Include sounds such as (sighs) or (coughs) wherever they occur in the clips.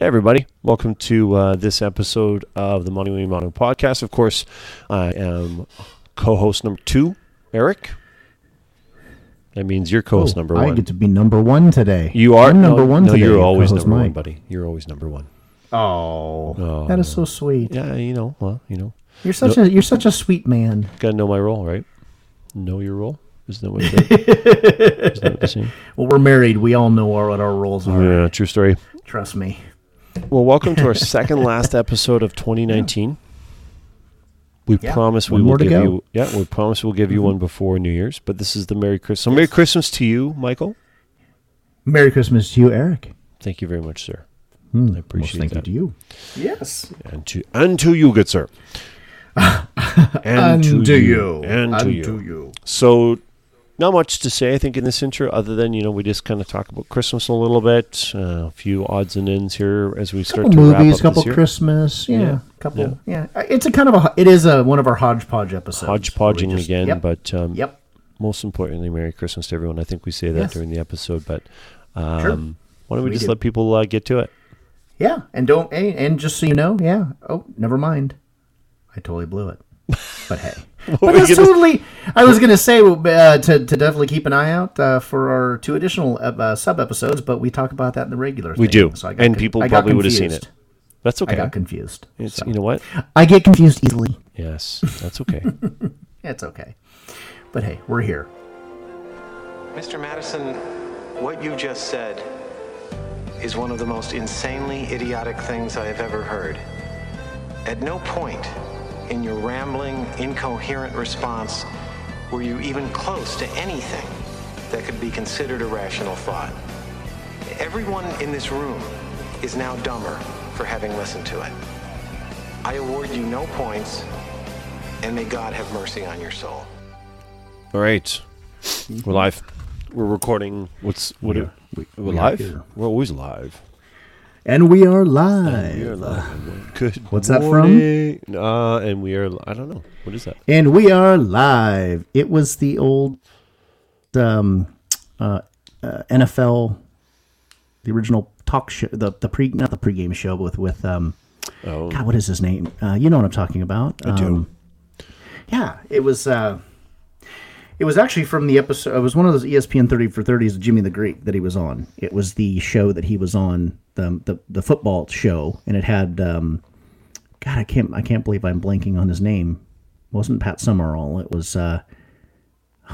Hey, everybody. Welcome to uh, this episode of the Money Money Mono podcast. Of course, I am co host number two, Eric. That means you're co host Oh, number one. I one. get to be number one today. you are I'm number no, one No, today. you're always co-host number one, buddy. You're always number one. Oh, Oh. that is so sweet. Yeah, you know, well, you know, You're such a you're such a sweet man. gotta know my role, right? Know your role. Isn't that what it is? (laughs) Isn't that what? Well, we're married. We all know our, what our roles are. Yeah, true story. Trust me. Well, welcome to our (laughs) second last episode of 2019. We Yeah, promise we will give go. you. Yeah, we promise we'll give you one before New Year's. But this is the Merry Christmas. So Merry Christmas to you, Michael. Merry Christmas to you, Eric. Thank you very much, sir. Hmm, I appreciate most thank that. you to you. Yes. And to and to you, good sir. (laughs) and, And to you. And unto you. So, not much to say, I think, in this intro, other than you know we just kind of talk about Christmas a little bit, uh, a few odds and ends here as we start Couple to wrap movies, up couple this year. Christmas. Yeah, Yeah, couple. Yeah. It's a kind of a. It is a one of our hodgepodge episodes. Hodgepodging just- again, Yep. but um, yep. most importantly, Merry Christmas to everyone. I think we say that Yes. during the episode, but um, Sure. why don't we, We just do. let people uh, get to it? Yeah, and don't. Hey, and just so you know, yeah. Oh, never mind. I totally blew it. But hey, (laughs) but that's gonna- totally. I was gonna say uh, to to definitely keep an eye out uh, for our two additional uh, sub episodes, but we talk about that in the regular. We thing, do, so I got and con- people I got probably would have seen it. That's okay. I got confused. It's so. you know what? I get confused easily. Yes, that's (laughs) okay. It's okay. But hey, we're here. Mr. Madison, what you just said is one of the most insanely idiotic things I have ever heard. At no point in your rambling, incoherent response were you even close to anything that could be considered a rational thought. Everyone in this room is now dumber for having listened to it. I award you no points, and may God have mercy on your soul. All right, we're live. We're recording. What's what? Yeah, are, we- we're we are live. We're always live. And we are live. We are live. Good. What's that from? Uh, and we are. I don't know. What is that? And we are live. It was the old um, uh, uh, NFL, the original talk show, the the pre not the pregame show with with um, Oh, God, what is his name? Uh, you know what I'm talking about. I do. Um, yeah, it was. Uh, it was actually from the episode. It was one of those ESPN 30 for 30s Jimmy the Greek that he was on. It was the show that he was on, the the, the football show, and it had. Um, God, I can't. I can't believe I'm blanking on his name. It wasn't Pat Summerall? It was. Uh,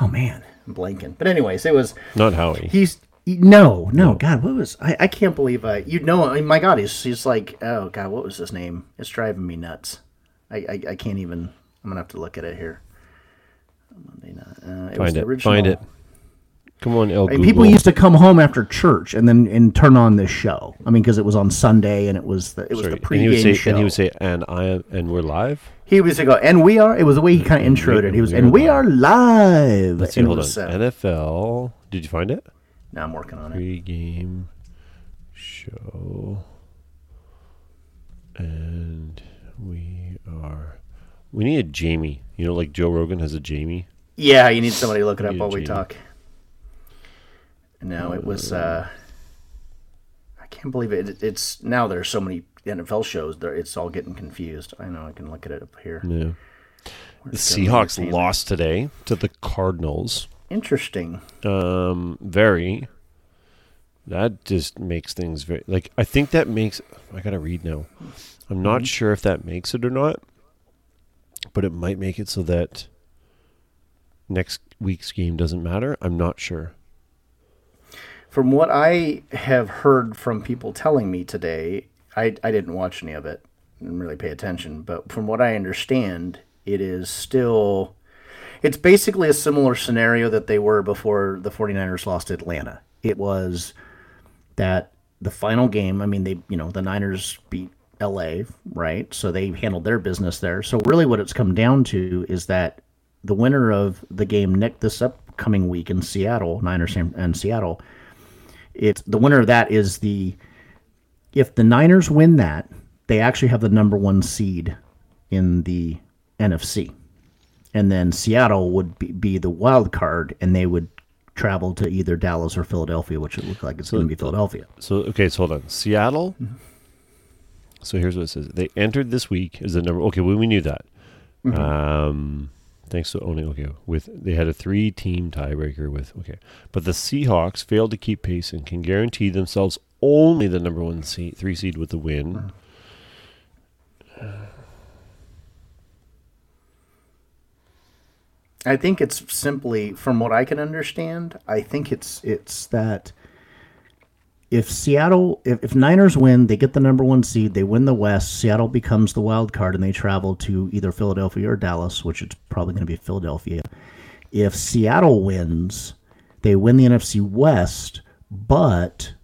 oh man, I'm blanking. But anyways, it was. not Howie. He's no, no, God, what was I? I can't believe I. You know, I mean, my God, he's he's like, oh God, what was his name? It's driving me nuts. I I, I can't even. I'm gonna have to look at it here. Monday night. Uh, it was Find the it. original. Find it. Come on, El And Google. people used to come home after church and then and turn on this show. I mean, because it was on Sunday and it was the it was Sorry, the and he would pregame say, show. and he would say, and I am, and we're live. He was go, and we are. It was the way he kind of introed it. He was, and we are live. Let's see. And Hold on. was, uh, NFL. Did you find it? now I'm working on it. Pre-game show, and we are. We need a Jamie. You know, like Joe Rogan has a Jamie. Yeah, you need somebody to look it up while we talk. No, it was. uh I can't believe it. It's now there's so many NFL shows. There, it's all getting confused. I know. I can look at it up here. Yeah. The Where's it going? Seahawks lost today to the Cardinals. Interesting. Um, very. That just makes things very like I think that makes I gotta read now. I'm not Mm-hmm. sure if that makes it or not, but it might make it so that next week's game doesn't matter. I'm not sure. From what I have heard from people telling me today, I I didn't watch any of it and really pay attention. But from what I understand, it is still. It's basically a similar scenario that they were before the 49ers lost Atlanta. It was that the final game, I mean, they, you know, the Niners beat LA, right? So they handled their business there. So really what it's come down to is that the winner of the game next this upcoming week in Seattle, Niners and, Seattle, it's the winner of that is the if the Niners win that, they actually have the number one seed in the NFC. And then Seattle would be, be the wild card, and they would travel to either Dallas or Philadelphia, which it looks like it's going to be Philadelphia. So okay, so hold on. Seattle mm-hmm. So here's what it says: They entered this week as the number. Okay, well, we knew that. Um, thanks to owning. Okay, with they had a three-team tiebreaker with. Okay, but the Seahawks failed to keep pace and can guarantee themselves only the number one seed, three seed with the win. I think it's simply, from what I can understand, I think it's it's that if Seattle, if, if Niners win, they get the number one seed, they win the West, Seattle becomes the wild card, and they travel to either Philadelphia or Dallas, which it's probably going to be Philadelphia. If Seattle wins, they win the NFC West, but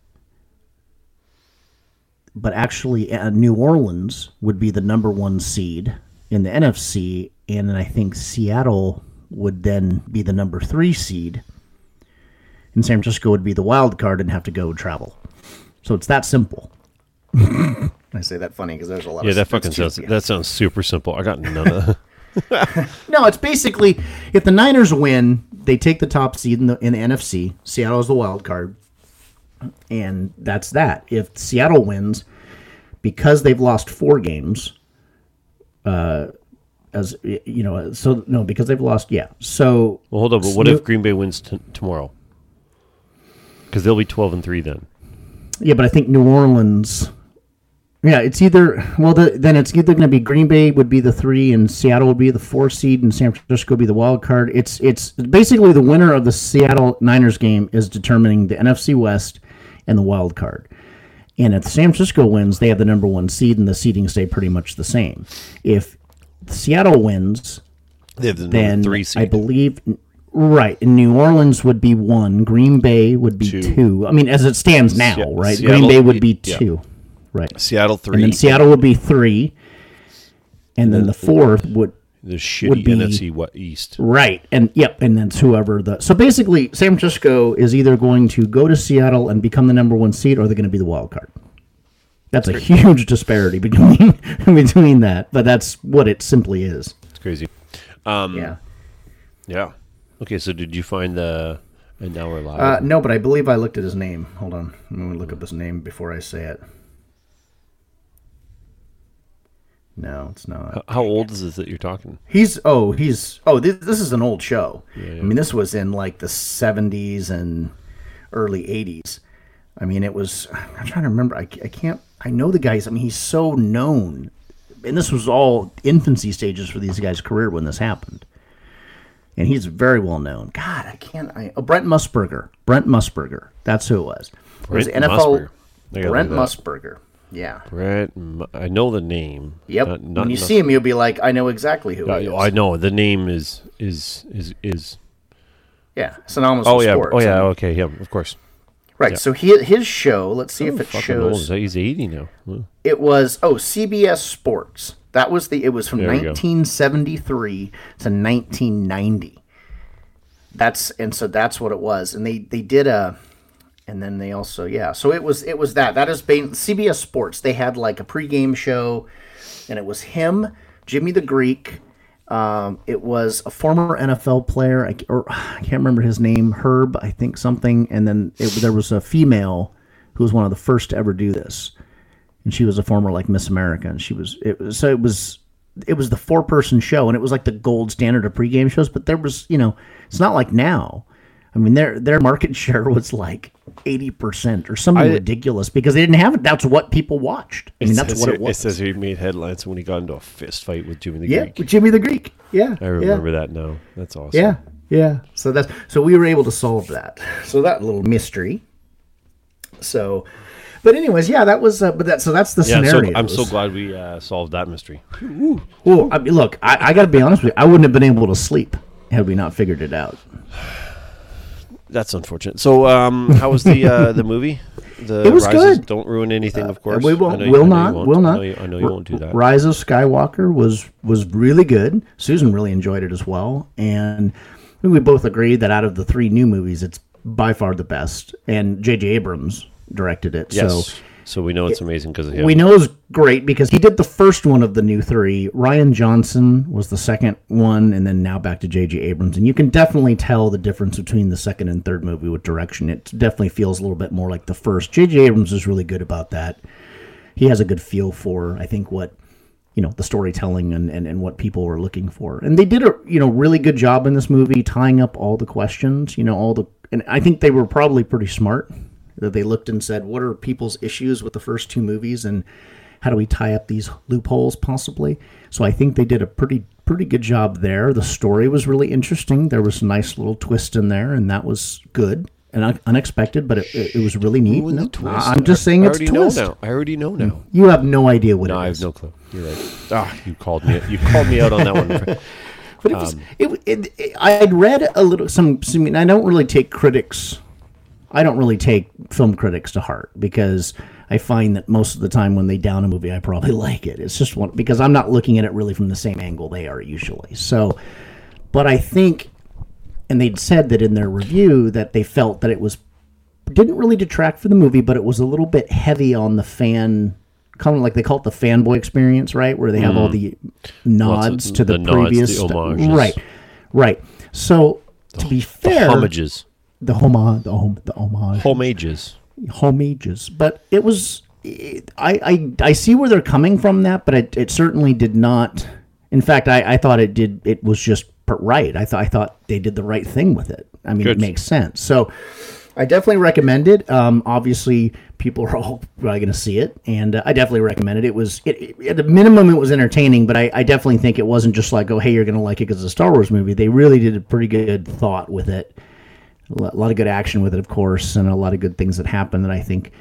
but actually uh, New Orleans would be the number one seed in the NFC, and then I think Seattle would then be the number three seed, and San Francisco would be the wild card and have to go travel. So it's that simple. (laughs) I say that funny because there's a lot. Yeah, of that fucking sounds. That sounds super simple. I got none of. (laughs) No, it's basically if the Niners win, they take the top seed in the, in the NFC. Seattle's the wild card, and that's that. If Seattle wins, because they've lost four games, uh, as you know, so no, because they've lost, yeah. So Well, hold on. But what Snoop- if Green Bay wins t- tomorrow? Because they'll be twelve and three then. Yeah, but I think New Orleans. Yeah, it's either well, the, then it's either going to be Green Bay would be the three, and Seattle would be the four seed, and San Francisco would be the wild card. It's it's basically the winner of the Seattle Niners game is determining the NFC West and the wild card. And if San Francisco wins, they have the number one seed, and the seeding stay pretty much the same. If Seattle wins, They have the number then three seed. I believe right. And New Orleans would be one. Green Bay would be Two. two. I mean, as it stands now, Se- right? Seattle- Green Bay would be yeah. two. Right. Seattle three. And then Seattle would be three. And then the fourth would the shitty would be- NFC what East. right. And yep, and then whoever the so basically San Francisco is either going to go to Seattle and become the number one seed or they're going to be the wild card. That's a huge disparity between (laughs) between that, but that's what it simply is. It's crazy. Um, Yeah. Yeah. Okay. So did you find the? And now we're live. Uh, no, but I believe I looked at his name. Hold on. I'm going to look up his name before I say it. No, it's not. H- How old is this that you're talking? He's oh he's oh this, this is an old show. I mean this was in like the 70s and early 80s. I mean it was I'm trying to remember. I, I can't I know the guys. I mean he's so known, and this was all infancy stages for these guys' career when this happened. And he's very well known. God, I can't. I, oh, Brent Musburger. Brent Musburger. That's who it was. It was Brent NFL. Musburger. Brent look that up. Musburger. Yeah. Brett. I know the name. Yep. Not- not- when you not- see him, you'll be like, I know exactly who I, he is. I know the name is is is is. Yeah, synonymous Oh yeah. sports. Oh yeah. Okay. Yeah. Of course. right. So he, his show, let's see oh, if it Fucking old. shows. He's eighty now. It was oh CBS Sports. That was the. It was from There go. 1973 to 1990. That's and so that's what it was. And they they did a, and then they also yeah. So it was it was that that is been CBS Sports. They had like a pregame show, and it was him, Jimmy the Greek. Um, it was a former NFL player, I, or (sighs) I can't remember his name, Herb, I think something, and then it, there was a female who was one of the first to ever do this and she was a former like Miss America, and she was it was so it was it was the four person show, and it was like the gold standard of pregame shows. But there was you know it's not like now. I mean their their market (laughs) share was like eighty percent or something I- ridiculous because they didn't have it. That's what people watched. I mean that's what it was. It says he made headlines when he got into a fist fight with Jimmy the yeah, Greek. with Jimmy the Greek. Yeah, I remember that now. That's awesome. Yeah, yeah. So that's so we were able to solve that. So that little mystery. So, but anyways, yeah, that was. Uh, but that so that's the Yeah, I'm so. I'm so glad we uh, solved that mystery. Well, I mean, look, I, I got to be honest with you. I wouldn't have been able to sleep had we not figured it out. That's unfortunate. So, um, how was the uh, the movie? (laughs) The It was Rises? good. Don't ruin anything, of course. we won't, will know you not. I know you, I know you won't do that. Rise of Skywalker was was really good. Susan really enjoyed it as well, and we both agreed that out of the three new movies, it's by far the best. And J.J. Abrams directed it, Yes. so So, we know it's amazing because of him. we know it's great because he did the first one of the new three. Rian Johnson was the second one, and then now back to J.J. Abrams. And you can definitely tell the difference between the second and third movie with direction. It definitely feels a little bit more like the first. J.J. Abrams is really good about that. he has a good feel for I think what you know the storytelling and, and, and what people were looking for and they did a you know really good job in this movie tying up all the questions you know all the and i think they were probably pretty smart that they looked and said what are people's issues with the first two movies and how do we tie up these loopholes possibly so i think they did a pretty pretty good job there the story was really interesting there was a nice little twist in there and that was good and un- unexpected but it, it, it was really neat No, twist. i'm just saying I it's a already know twist now. I already know now. you have no idea what No, it I have no clue. You're right. Ah, you called me. You called me out on that one. (laughs) But it was, it, it, it, I had read a little some, some. I don't really take critics. I don't really take film critics to heart because I find that most of the time when they down a movie, I probably (laughs) like it. It's just one because I'm not looking at it really from the same angle they are usually. So, but I think, and they'd said that in their review that they felt that it was didn't really detract from the movie, but it was a little bit heavy on the fan. Kind of like they call it the fanboy experience, right? Where they have all mm-hmm. the nods of to the, the nods, previous the right, right. So to be fair, Homages. The homage, the hom- the homage, Homages. homages, but it was. It, I, I I see where they're coming from that, but it, it certainly did not. In fact, I, I thought it did. It was just right. I thought I thought they did the right thing with it. I mean, Good. it makes sense. So, I definitely recommend it. Um, obviously, people are (laughs) all probably going to see it, and uh, I definitely recommend it. It was it, it- at the minimum, it was entertaining, but I, I definitely think it wasn't just like, oh, hey, you're going to like it because it's a Star Wars movie. They really did a pretty good thought with it a lot of good action with it, of course, and a lot of good things that happen that I think,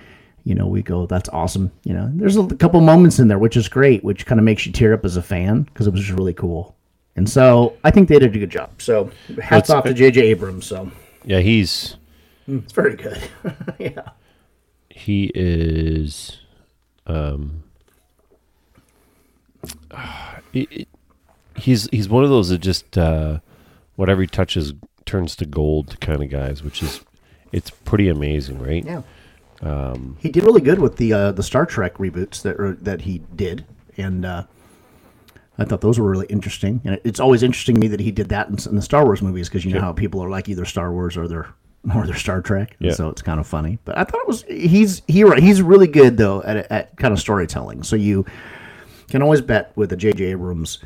you know, we go, that's awesome. You know, there's a couple moments in there which is great, which kind of makes you tear up as a fan because it was just really cool. And so I think they did a good job. So hats off to J.J. Abrams. So Yeah, he's it's very good. (laughs) yeah. he is um (sighs) it- it- he's he's one of those that just uh whatever he touches turns to gold kind of guys which is it's pretty amazing right Yeah. Um, he did really good with the uh, the Star Trek reboots that that he did, and uh, I thought those were really interesting. And it- it's always interesting to me that he did that in, in the Star Wars movies because you know how people are like either Star Wars or they're (laughs) or they're Star Trek, Yeah. so it's kind of funny. But I thought it was he's he he's really good though at at kind of storytelling. So you can always bet with a J.J. Abrams,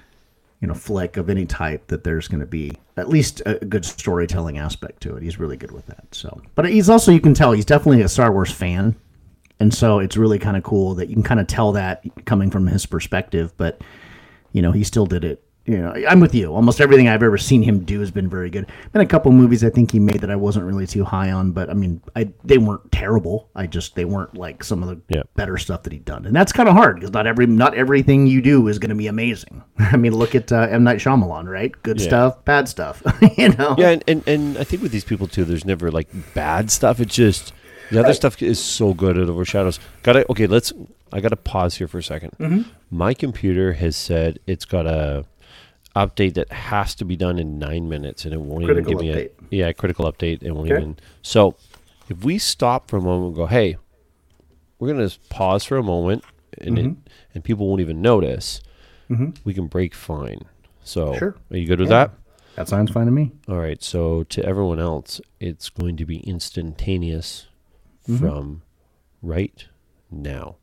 you know, flick of any type that there's going to be at least a good storytelling aspect to it. He's really good with that. So, but he's also you can tell he's definitely a Star Wars fan, and so it's really kind of cool that you can kind of tell that coming from his perspective. But you know, he still did it. You know, I'm with you. Almost everything I've ever seen him do has been very good. Been a couple movies I think he made that I wasn't really too high on, but I mean, I they weren't terrible. I just they weren't like some of the Yeah. better stuff that he'd done, and that's kind of hard because not every not everything you do is going to be amazing. (laughs) I mean, look at uh, M Night Shyamalan, right? Good Yeah. stuff, bad stuff. (laughs) you know, yeah and, and and i think with these people too there's never like bad stuff it's just the other stuff is so good it overshadows gotta okay let's i gotta pause here for a 2nd Mm-hmm. my computer has said it's got a update that has to be done in nine minutes and it won't Critical even give update. me a yeah critical update it won't Okay. even so if we stop for a moment and go hey we're gonna pause for a moment and Mm-hmm. it, and people won't even notice we can break fine so Sure. are you good with Yeah. that that sounds fine to me. all right, so to everyone else, it's going to be instantaneous from right now.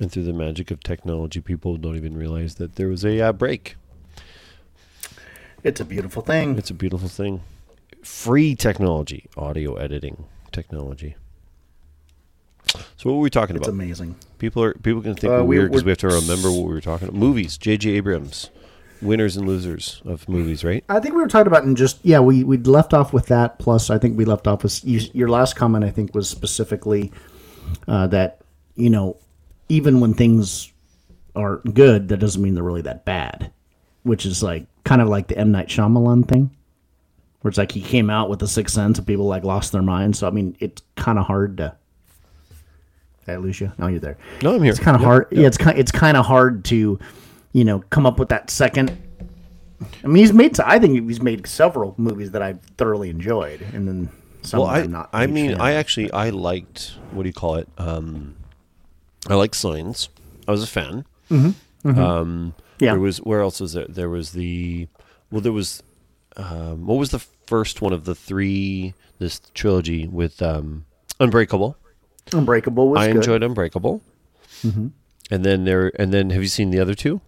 And through the magic of technology, people don't even realize that there was a uh, break. It's a beautiful thing. It's a beautiful thing. Free technology, audio editing technology. So what were we talking about? It's amazing. People are people can think Uh, we're weird because we're- have to remember what we were talking about. Movies, J.J. Abrams, winners and losers of movies, right? I think we were talking about and just yeah we we left off with that. Plus, I think we left off with you, your last comment. I think was specifically uh, that you know even when things are good, that doesn't mean they're really that bad. Which is like kind of like the M Night Shyamalan thing, where it's like he came out with the Sixth Sense and people like lost their minds. So I mean, it's kind of hard to. Did I lose you? No, you're there. No, I'm here. It's kind of Yep, hard. Yeah, it's kind. It's kind of hard to, you know, come up with that second. I mean, he's made. I think he's made several movies that I've thoroughly enjoyed, and then some well, I, I'm not. I mean, fan I actually I liked what do you call it? Um, I like Signs. I was a fan. Mm-hmm. Um, Yeah. There was where else was there? There was the well, there was um, what was the first one of the three this trilogy with um, Unbreakable. Unbreakable was I good. enjoyed Unbreakable. Mm-hmm. And then there, and then have you seen the other two?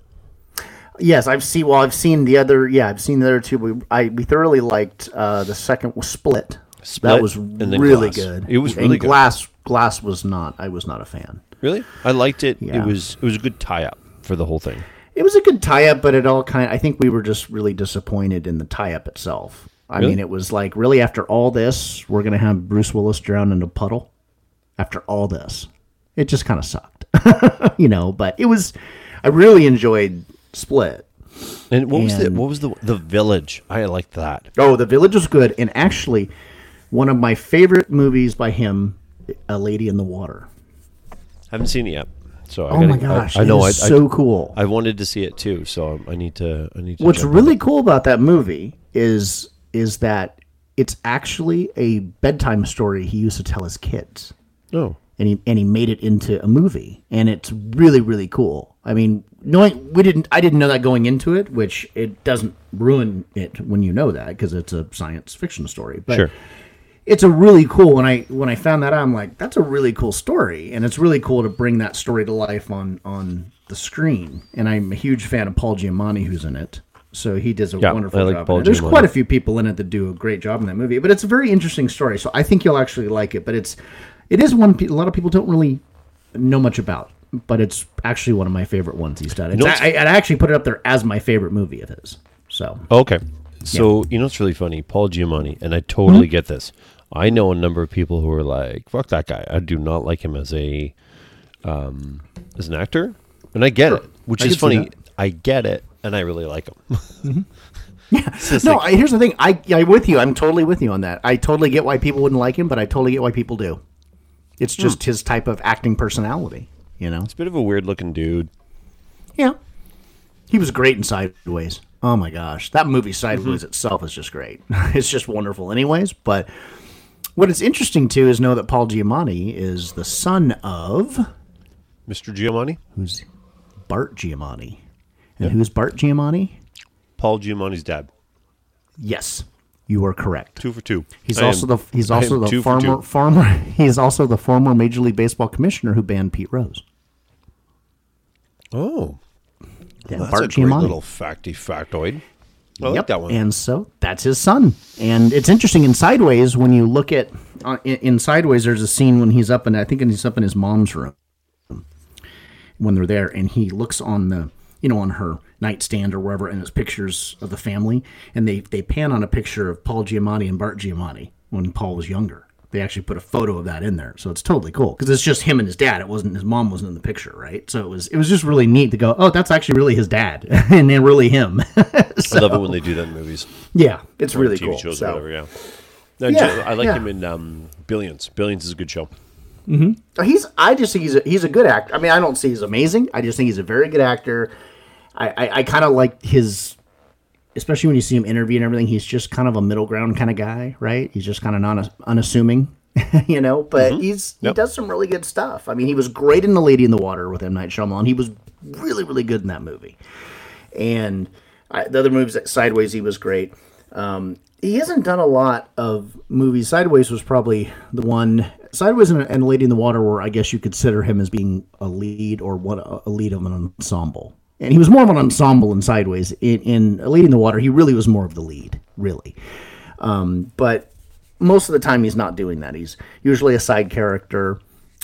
Yes, I've seen. Well, I've seen the other. Yeah, I've seen the other two. We I we thoroughly liked uh, the second was Split. Split, that was really Glass. good. It was And good. Glass. Glass was not. I was not a fan. Really? I liked it. Yeah. It was it was a good tie up for the whole thing. It was a good tie-up, but it all kind. Of, I think we were just really disappointed in the tie-up itself. I Really? mean, it was like really after all this, we're gonna have Bruce Willis drown in a puddle. After all this, it just kind of sucked, (laughs) you know. But it was. I really enjoyed Split. And what was the what was the the village? I liked that. Oh, The Village was good, and actually, one of my favorite movies by him, A Lady in the Water. haven't seen it yet. So I Oh my gotta- gosh, I, I know. it I, is so cool. I, I wanted to see it too, so I need to. I need to. What's really cool about that movie is is that it's actually a bedtime story he used to tell his kids. Oh, and he and he made it into a movie, and it's really really cool. I mean, knowing we didn't, I didn't know that going into it, which it doesn't ruin it when you know that because it's a science fiction story. But sure. It's a really cool when I when I found that out, I'm like, that's a really cool story, and it's really cool to bring that story to life on on the screen. And I'm a huge fan of Paul Giamatti, who's in it. So he does a Yeah, wonderful like job. Paul in it. There's quite a few people in it that do a great job in that movie, but it's a very interesting story. So I think you'll actually like it. But it's it is one pe- a lot of people don't really know much about, but it's actually one of my favorite ones he's done. It's, know I, I actually put it up there as my favorite movie of his. So Okay. So you know what's really funny? Paul Giamatti, and I totally mm-hmm. get this. I know a number of people who are like, "Fuck that guy." I do not like him as a um, as an actor, and I get it. Which I is funny. I get it, and I really like him. (laughs) Mm-hmm. It's just No, like- I, here's the thing. I I'm with you. I'm totally with you on that. I totally get why people wouldn't like him, but I totally get why people do. It's hmm. just his type of acting personality, you know. it's a bit of a weird looking dude. Yeah. He was great in Sideways. Oh my gosh, that movie Sideways mm-hmm. itself is just great. (laughs) it's just wonderful, anyways. But what is interesting too is know that Paul Giamatti is the son of Mr. Giamatti, who's Bart Giamatti, and who's Bart Giamatti? Paul Giamatti's dad. Yes, you are correct. Two for two. He's I also am- the he's also the two for farmer two. farmer (laughs) he's also the former Major League Baseball commissioner who banned Pete Rose. Oh, Yeah, that's Bart a great little facty factoid. I like Yep. that one. And so that's his son. And it's interesting in Sideways when you look at uh, in, in Sideways. There's a scene when he's up in I think he's up in his mom's room when they're there, and he looks on the you know on her nightstand or wherever, and it's pictures of the family, and they they pan on a picture of Paul Giamatti and Bart Giamatti when Paul was younger. They actually put a photo of that in there, so it's totally cool because it's just him and his dad. It wasn't his mom wasn't in the picture, right? So it was it was just really neat to go. Oh, that's actually really his dad, (laughs) and then really him. (laughs) I love it when they do that in movies. Yeah, it's or really TV cool. shows So- or whatever. Yeah. No, Yeah, I like yeah. him in um, Billions. Billions is a good show. Mm-hmm. He's. I just think he's a, he's a good actor. I mean, I don't say he's amazing. I just think he's a very good actor. I I, I kind of like his, especially when you see him interview and everything. He's just kind of a middle ground kind of guy, right? He's just kind of non unassuming, (laughs) you know. But he's he does some really good stuff. I mean, he was great in The Lady in the Water with M Night Shyamalan. He was really really good in that movie. And I, the other movies, Sideways, he was great. Um, he hasn't done a lot of movies. Sideways was probably the one. Sideways and, and Lady in the Water were, I guess, you consider him as being a lead or what a lead of an ensemble. And he was more of an ensemble in Sideways. In, in Lady in the Water, he really was more of the lead, really. Um, but most of the time, he's not doing that. He's usually a side character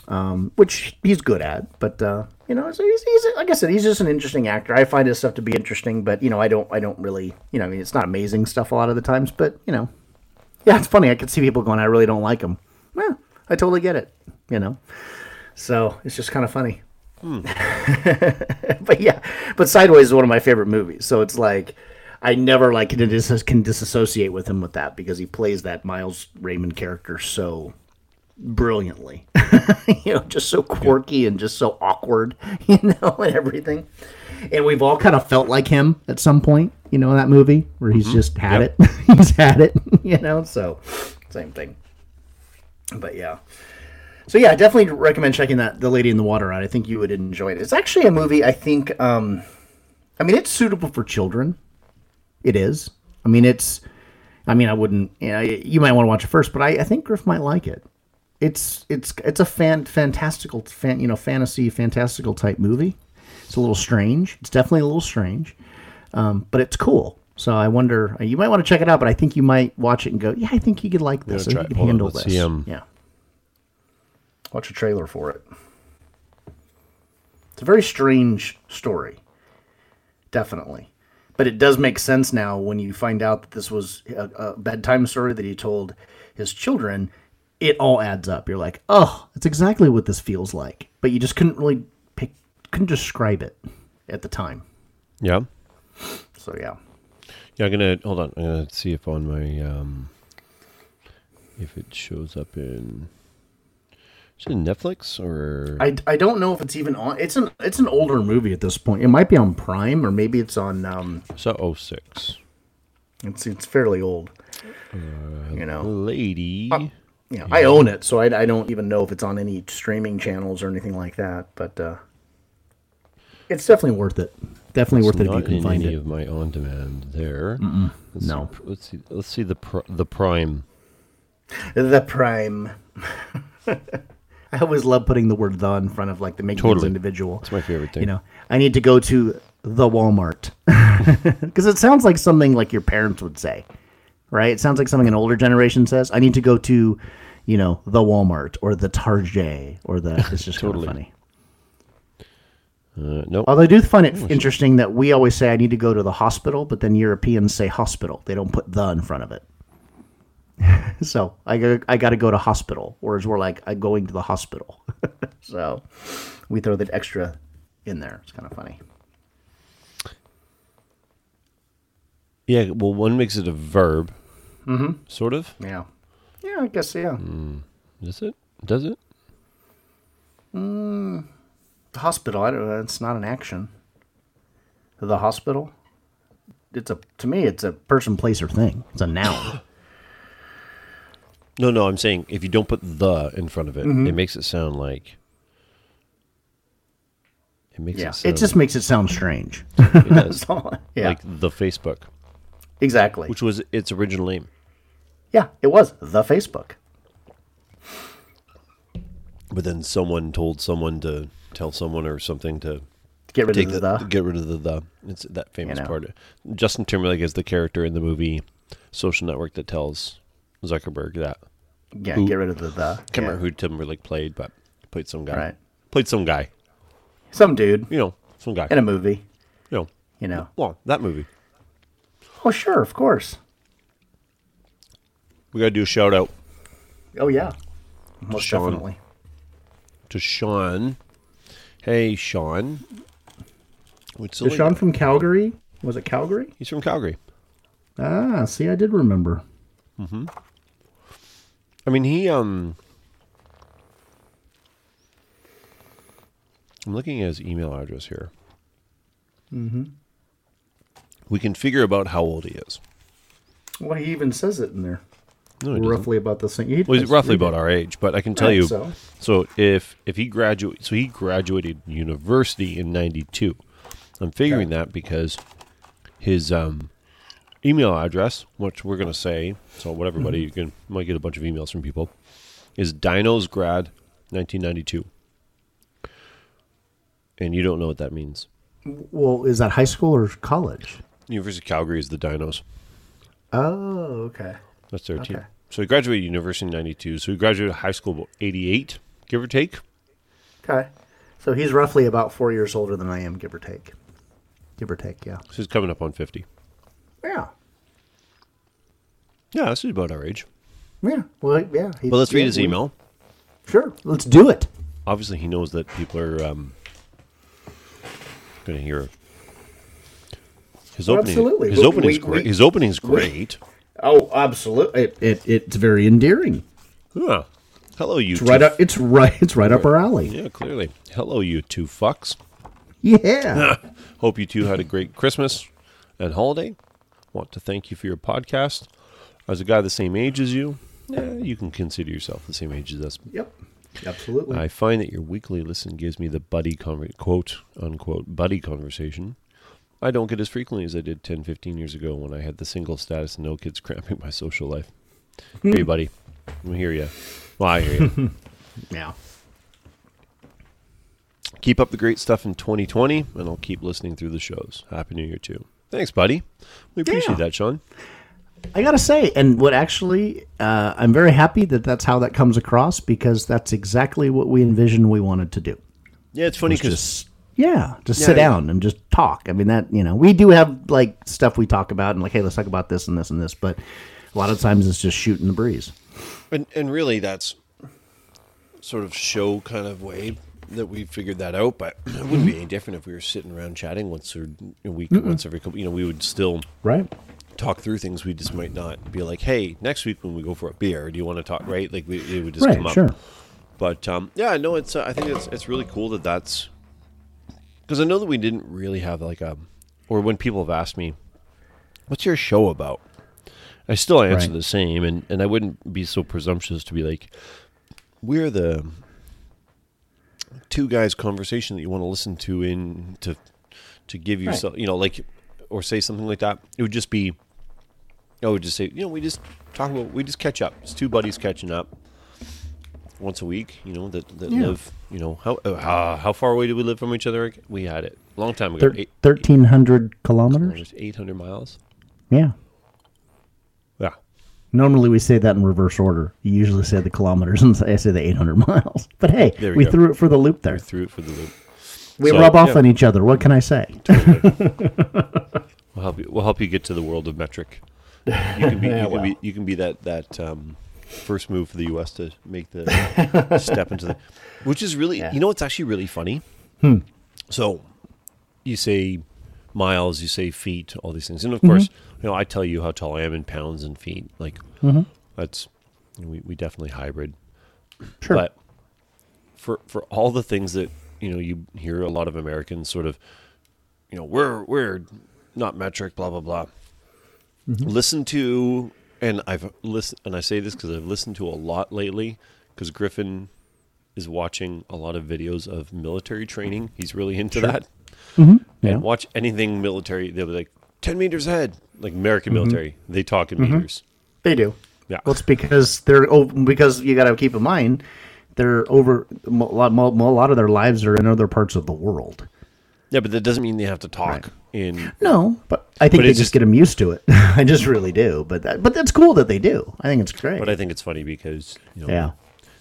um, which he's good at. But uh, you know, so he's, he's like I said, he's just an interesting actor. I find his stuff to be interesting, but you know, I don't, I don't really, you know, I mean, it's not amazing stuff a lot of the times, but you know, yeah, it's funny. I could see people going, I really don't like him. Well, I totally get it, you know. So it's just kind of funny. Hmm. (laughs) but yeah, but Sideways is one of my favorite movies. So it's like. I never like can, dis- can disassociate with him with that because he plays that Miles Raymond character so brilliantly. (laughs) you know, just so quirky and just so awkward, (laughs) you know, and everything. And we've all kind of felt like him at some point, you know, in that movie where he's mm-hmm. just had Yep. it. he's had it, you know, so same thing. But yeah. So yeah, I definitely recommend checking that The Lady in the Water out. I think you would enjoy it. It's actually a movie I think um I mean it's suitable for children. It is. I mean it's I mean I wouldn't you, know, you might want to watch it first, but I, I think Griff might like it it's it's it's a fan fantastical fan you know fantasy fantastical type movie. It's a little strange. It's definitely a little strange, um, but it's cool. So I wonder you might want to check it out. But I think you might watch it and go, yeah, I think you could like this. I think you could handle this. see, um, yeah. Watch a trailer for it. It's a very strange story. Definitely. But it does make sense now when you find out that this was a, a bedtime story that he told his children. It all adds up. You're like, oh, that's exactly what this feels like. But you just couldn't really pick, couldn't describe it at the time. Yeah. So yeah. Yeah, I'm gonna hold on. I'm gonna see if on my um if it shows up in in Netflix or I, I don't know if it's even on. It's an it's an older movie at this point. It might be on Prime or maybe it's on. Um, that 06? it's it's fairly old. you know. Lady. Yeah, I own it, so I, I don't even know if it's on any streaming channels or anything like that. But uh, it's definitely worth it. Definitely worth it if you can in find any it. of my on demand there. Let's No. See, let's see. Let's see the pr- the Prime. The Prime. (laughs) I always love putting the word "the" in front of like the making Totally. individual. It's my favorite thing. You know, I need to go to the Walmart (laughs) because it sounds like something like your parents would say, right? It sounds like something an older generation says. I need to go to, you know, the Walmart or the Target or the. It's just Totally. funny. Uh, no. Although I do find it interesting that we always say I need to go to the hospital, but then Europeans say hospital. They don't put the in front of it. (laughs) so I I got to go to hospital, whereas we're like I'm going to the hospital. (laughs) so we throw that extra in there. It's kind of funny. Yeah. Well, one makes it a verb. Mm-hmm. Sort of. Yeah. Yeah, I guess yeah. Does it? Does it? The hospital. I don't. It's not an action. The hospital. It's a to me. It's a person, place, or thing. It's a noun. (laughs) No, no. I'm saying if you don't put the in front of it, Mm-hmm. it makes it sound like. It makes yeah. it sound. It just makes it sound strange. (laughs) it (laughs) does. yeah. Like the Facebook, exactly. which was its original name. Yeah, it was the Facebook. But then someone told someone to tell someone or something to Get rid of the, the, get rid of the the. It's that famous know. part. Justin Timberlake is the character in the movie Social Network that tells Zuckerberg that. Yeah, who- get rid of the the. Can't yeah. remember who Timberlake played, but played some guy. Right. Played some guy. Some dude You know, some guy. in a movie. you know, You know. well, that movie. Oh sure, of course. We got to do a shout out Oh yeah, most Sean. definitely. to Sean. Hey, Sean. What's Is Sean from Calgary? Was it Calgary? He's from Calgary. Ah, see, I did remember. I mean, he um. I'm looking at his email address here. Mm-hmm. We can figure about how old he is. Well, he even says it in there. No, he doesn't. roughly about the same. He Well, he's roughly about our age, but I can tell Right, you. so. So. if if he graduate, so he graduated university in '92. I'm figuring Okay. that because his um, email address, which we're gonna say, so what everybody you can might get a bunch of emails from people, is dinosgrad 1992, and you don't know what that means. Well, is that high school or college? University of Calgary is the Dinos. Oh, okay. That's their team. So he graduated university in '92. So he graduated high school about '88, give or take. Okay. So he's roughly about four years older than I am, give or take. Give or take, yeah. So he's coming up on 50. Yeah. Yeah, this is about our age. Yeah. Well, yeah. he- Well, let's read his email. Sure. Let's do it. Obviously, he knows that people are um, going to hear his Well, opening. absolutely. His We- opening's we- great. we- his opening's great. Oh, absolutely. It, it it's very endearing. Huh. Hello, you. It's two right f- up. It's right. It's right up our alley. Yeah, clearly. Hello, you two fucks. Yeah. (laughs) Hope you two had a great Christmas and holiday. Want to thank you for your podcast. As a guy the same age as you, eh, you can consider yourself the same age as us. yep. Absolutely. I find that your weekly listen gives me the buddy conver- quote unquote buddy conversation. I don't get as frequently as I did 10, 15 years ago when I had the single status and no kids (laughs) cramping my social life. hey, buddy, I hear you. Well, I hear you. (laughs) Yeah. keep up the great stuff in 2020, and I'll keep listening through the shows. Happy New Year too. Thanks, buddy. We appreciate Yeah. that, Sean. I gotta say, and what actually, uh, I'm very happy that that's how that comes across because that's exactly what we envisioned we wanted to do. Yeah, it's funny because yeah, just Yeah, sit yeah. down and just talk. I mean that you know we do have like stuff we talk about and like hey let's talk about this and this and this, but a lot of times it's just shooting the breeze. And and really, that's sort of show kind of way that we figured that out. But (clears throat) it wouldn't be any different if we were sitting around chatting once or a week, once every couple. You know, we would still Right. talk through things. We just might not be like, "Hey, next week when we go for a beer, do you want to talk?" Right? Like we, it would just Right. come up. Sure. But um, yeah, no, it's. Uh, I think it's it's really cool that that's because I know that we didn't really have like a, or when people have asked me, "What's your show about?" I still answer Right. the same, and and I wouldn't be so presumptuous to be like, "We're the two guys' conversation that you want to listen to in to to give yourself, you know, like, or say something like that." It would just be. I would just say, you know, we just talk about, we just catch up. It's two buddies catching up once a week, you know, that, that Yeah. live, you know, how, uh, how far away do we live from each other? We had it a long time ago. Thir- eight, Thirteen hundred kilometers. eight hundred miles. Yeah. Yeah, Normally we say that in reverse order. You usually say the kilometers, and I say the 800 (laughs) miles. But hey, we we threw it for the loop there. we threw it for the loop. We So, rub off yeah. on each other. What can I say? (laughs) (laughs) We'll help you. We'll help you get to the world of metric. You can be. Yeah, you, can well. be you can be that that um, first move for the U.S. to make the step into the, which is really. Yeah. You know, it's actually really funny. So, you say miles, you say feet, all these things, and of course, you know, I tell you how tall I am in pounds and feet. Like mm-hmm. that's we we definitely hybrid. Sure. But for for all the things that you know, you hear a lot of Americans sort of, you know, we're we're not metric, blah blah blah. Mm-hmm. Listen to, and I've listened, and I say this because I've listened to a lot lately. Because Griffin is watching a lot of videos of military training. He's really into that. Mm-hmm. yeah. And watch anything military. They'll be like ten meters ahead, like American mm-hmm. military. They talk in mm-hmm. meters. They do. Yeah. Well, it's because they're oh, because you got to keep in mind they're over a lot, a lot of their lives are in other parts of the world. Yeah, but that doesn't mean they have to talk in No, but I think But they just, just- get them used to it. (laughs) I just really do. But that, but that's cool that they do. I think it's great. But I think it's funny because you know yeah.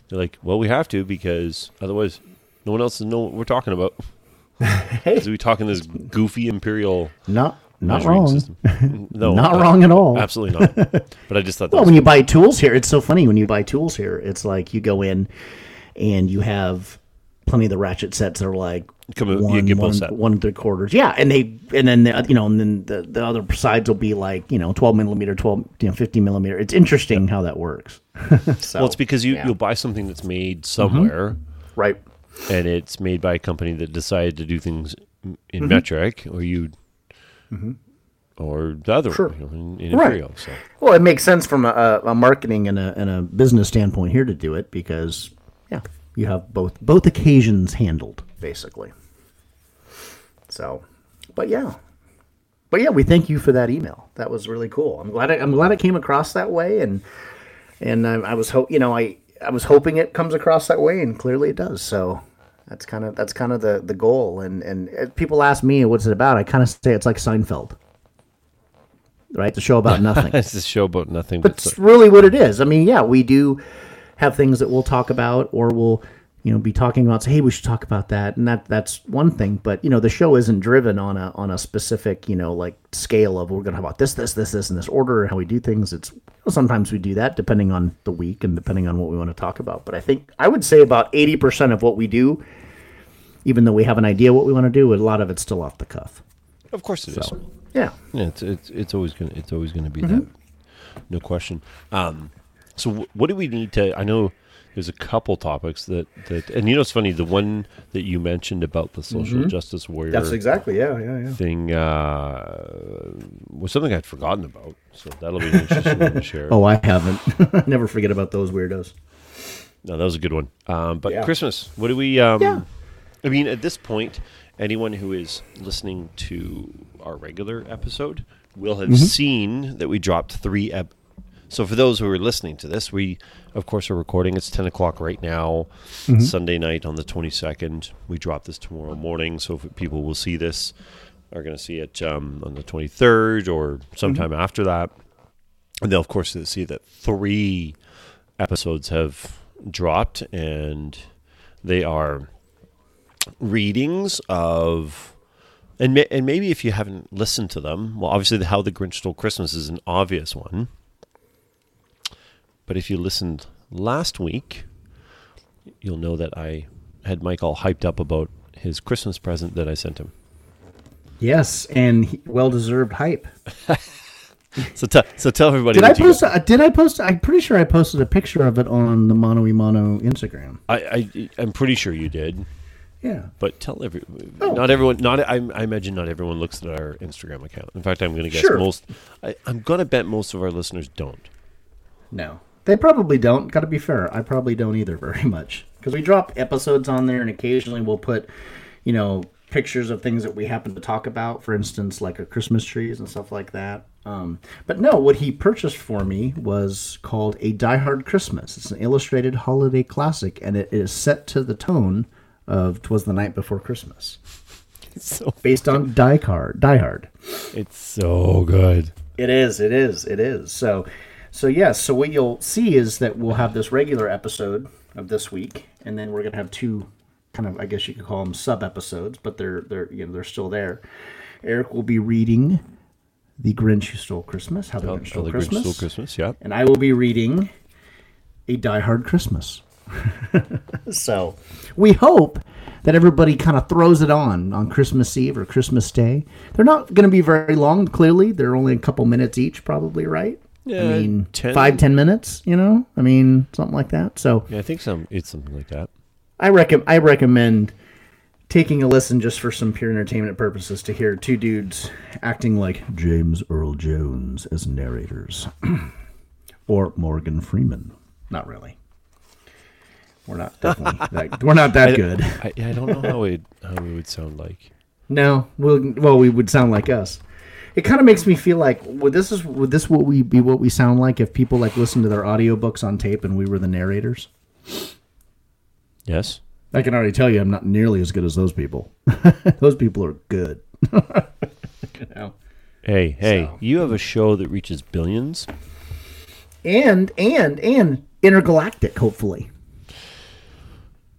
they're like, well, we have to because otherwise no one else will know what we're talking about. (laughs) Hey, Because we talking this goofy imperial not not wrong. system. (laughs) No, Not uh, wrong at all. Absolutely not. (laughs) But I just thought that Well, when you buy tools here, it's so funny when you buy tools here. It's like you go in and you have plenty of the ratchet sets that are like Come in- you one, one, one three quarters. Yeah, and they and then the, you know and then the, the other sides will be like you know twelve millimeter, twelve you know fifty millimeter. It's interesting how that works. (laughs) so, well, it's because you yeah. Mm-hmm. you'll buy something that's made somewhere right. and it's made by a company that decided to do things in Mm-hmm. metric, or you, Mm-hmm. or the other Sure. one, in, in Right. imperial. So Well, it makes sense from a, a marketing and a, and a business standpoint here to do it because, yeah, you have both both occasions handled basically. So, but yeah, but yeah, we thank you for that email. That was really cool. I'm glad I, I'm glad it came across that way, and and I, I was hope you know I I was hoping it comes across that way, and clearly it does. So. That's kind of that's kind of the, the goal, and and uh, people ask me what's it about. I kind of say it's like Seinfeld, right? The show about (laughs) nothing. it's a show about nothing but That's really what it is. I mean, yeah, we do have things that we'll talk about, or we'll, you know, be talking about. Say, hey, we should talk about that, and that that's one thing. But you know, the show isn't driven on a on a specific, you know, like scale of we're going to talk about this, this, this, this, and this order, and how we do things. It's sometimes we do that depending on the week and depending on what we want to talk about. But I think I would say about eighty percent of what we do, even though we have an idea what we want to do, a lot of it's still off the cuff. of course it is. So yeah, Yeah, it's it's it's always gonna it's always gonna be Mm-hmm. that, no question. Um, so what do we need to? I know there's a couple topics that that, and you know it's funny. The one that you mentioned about the social justice warrior Mm-hmm. exactly yeah, yeah, yeah. thing uh, was something I'd forgotten about. So that'll be an interesting one to share. (laughs) Oh, I haven't. (laughs) Never forget about those weirdos. No, that was a good one. Um, but Yeah. Christmas, what do we? Um, Yeah. I mean, at this point, anyone who is listening to our regular episode will have Mm-hmm. seen that we dropped three ep- So for those who are listening to this, we of course are recording. It's ten o'clock right now, Sunday night on the twenty second. We drop this tomorrow morning, so if people will see this, are going to see it um, on the twenty third or sometime after that, and they'll of course see that three episodes have dropped, and they are readings of and ma- and maybe if you haven't listened to them, well, obviously the How the Grinch Stole Christmas is an obvious one. But if you listened last week, you'll know that I had Mike all hyped up about his Christmas present that I sent him. Yes, and well deserved hype. (laughs) So, t- so tell everybody. Did I post? A, did I post? I'm pretty sure I posted a picture of it on the Mono Mono Instagram. I, I I'm pretty sure you did, Yeah. but tell every. Oh. Not everyone. Not I, I imagine not everyone looks at our Instagram account. In fact, I'm going to guess Sure. most. I, I'm going to bet most of our listeners don't. No, they probably don't. Got to be fair. I probably don't either very much because we drop episodes on there, and occasionally we'll put, you know, pictures of things that we happen to talk about. For instance, like our Christmas trees and stuff like that. Um, but no, what he purchased for me was called a Die Hard Christmas. It's an illustrated holiday classic, and it is set to the tone of "Twas the Night Before Christmas," It's so (laughs) based on Die Hard. Die Hard. it's so good. It is. It is. It is. So, so yes. So what you'll see is that we'll have this regular episode of this week, and then we're gonna have two kind of, I guess you could call them sub episodes, but they're they're you know they're still there. Eric will be reading the Grinch Who Stole Christmas, How the How, Grinch how Stole the Grinch Christmas, Stole Christmas. Yeah. and I will be reading a Die Hard Christmas. (laughs) so we hope that everybody kind of throws it on on Christmas Eve or Christmas Day. They're not going to be very long. Clearly, they're only a couple minutes each, probably, right? Yeah, I mean, 10 five ten minutes. You know, I mean, something like that. So Yeah, I think some it's something like that. I recommend I recommend taking a listen just for some pure entertainment purposes to hear two dudes acting like James Earl Jones as narrators (clears throat) or Morgan Freeman. Not really. We're not definitely (laughs) that, we're not that good. I, I don't know how it how it would sound like. No, well, well, we would sound like us. It kind of makes me feel like would this is would this what we be what we sound like if people like listen to their audiobooks on tape and we were the narrators? Yes. I can already tell you, I'm not nearly as good as those people. (laughs) those people are good. (laughs) you know? Hey, hey, So- you have a show that reaches billions. And and and intergalactic, hopefully.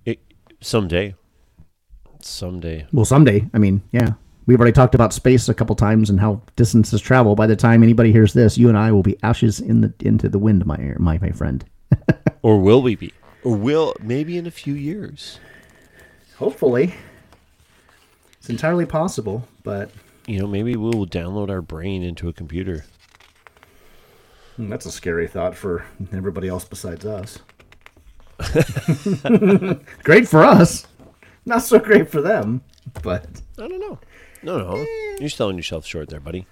It, someday. Someday. Well, someday. I mean, yeah. We've already talked about space a couple times and how distances travel. By the time anybody hears this, you and I will be ashes in the into the wind, my my my friend. (laughs) Or will we be? Or will maybe in a few years. Hopefully, it's entirely possible. But You know, maybe we'll download our brain into a computer. hmm, that's a scary thought for everybody else besides us. (laughs) (laughs) great for us, not so great for them. But I don't know. No, no. Eh. You're selling yourself short there, buddy.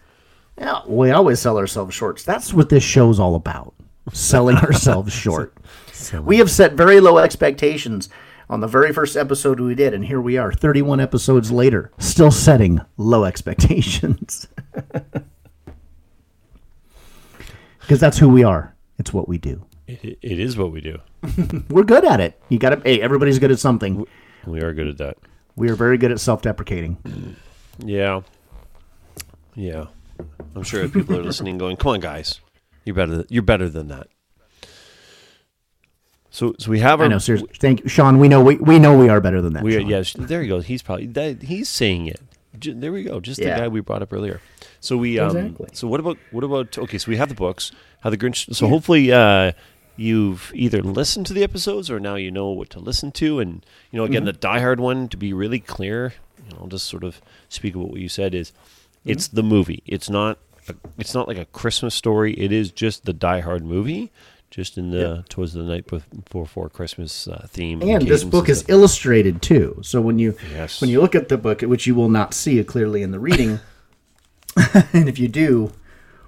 yeah, we always sell ourselves short. That's what this show's all about: selling (laughs) ourselves short. We have set very low expectations on the very first episode we did, and here we are, 31 episodes later, still setting low expectations. (laughs) Because that's who we are. It's what we do. It, it is what we do. (laughs) We're good at it. You got to. Hey, everybody's good at something. We are good at that. We are very good at self-deprecating. Yeah. Yeah. I'm sure people are listening going, "Come on, guys. You're better th- you're better than that." So so we have our I know. Seriously, thank you, Sean. We know we, we know we are better than that. we are, yes, there he goes. He's probably that, he's saying it. J- There we go. Just Yeah. the guy we brought up earlier. So we um Exactly. so what about what about okay, so we have the books, how the Grinch so hopefully uh you've either listened to the episodes or now you know what to listen to and you know Mm-hmm. again the Die Hard one to be really clear, know, I'll just sort of speak of what you said is Mm-hmm. it's the movie. It's not a, it's not like a Christmas story. It is just the Die Hard movie. Just in the towards the night before, before Christmas uh, theme, And this book and is illustrated too. So when you Yes. when you look at the book, which you will not see clearly in the reading, (laughs) and if you do,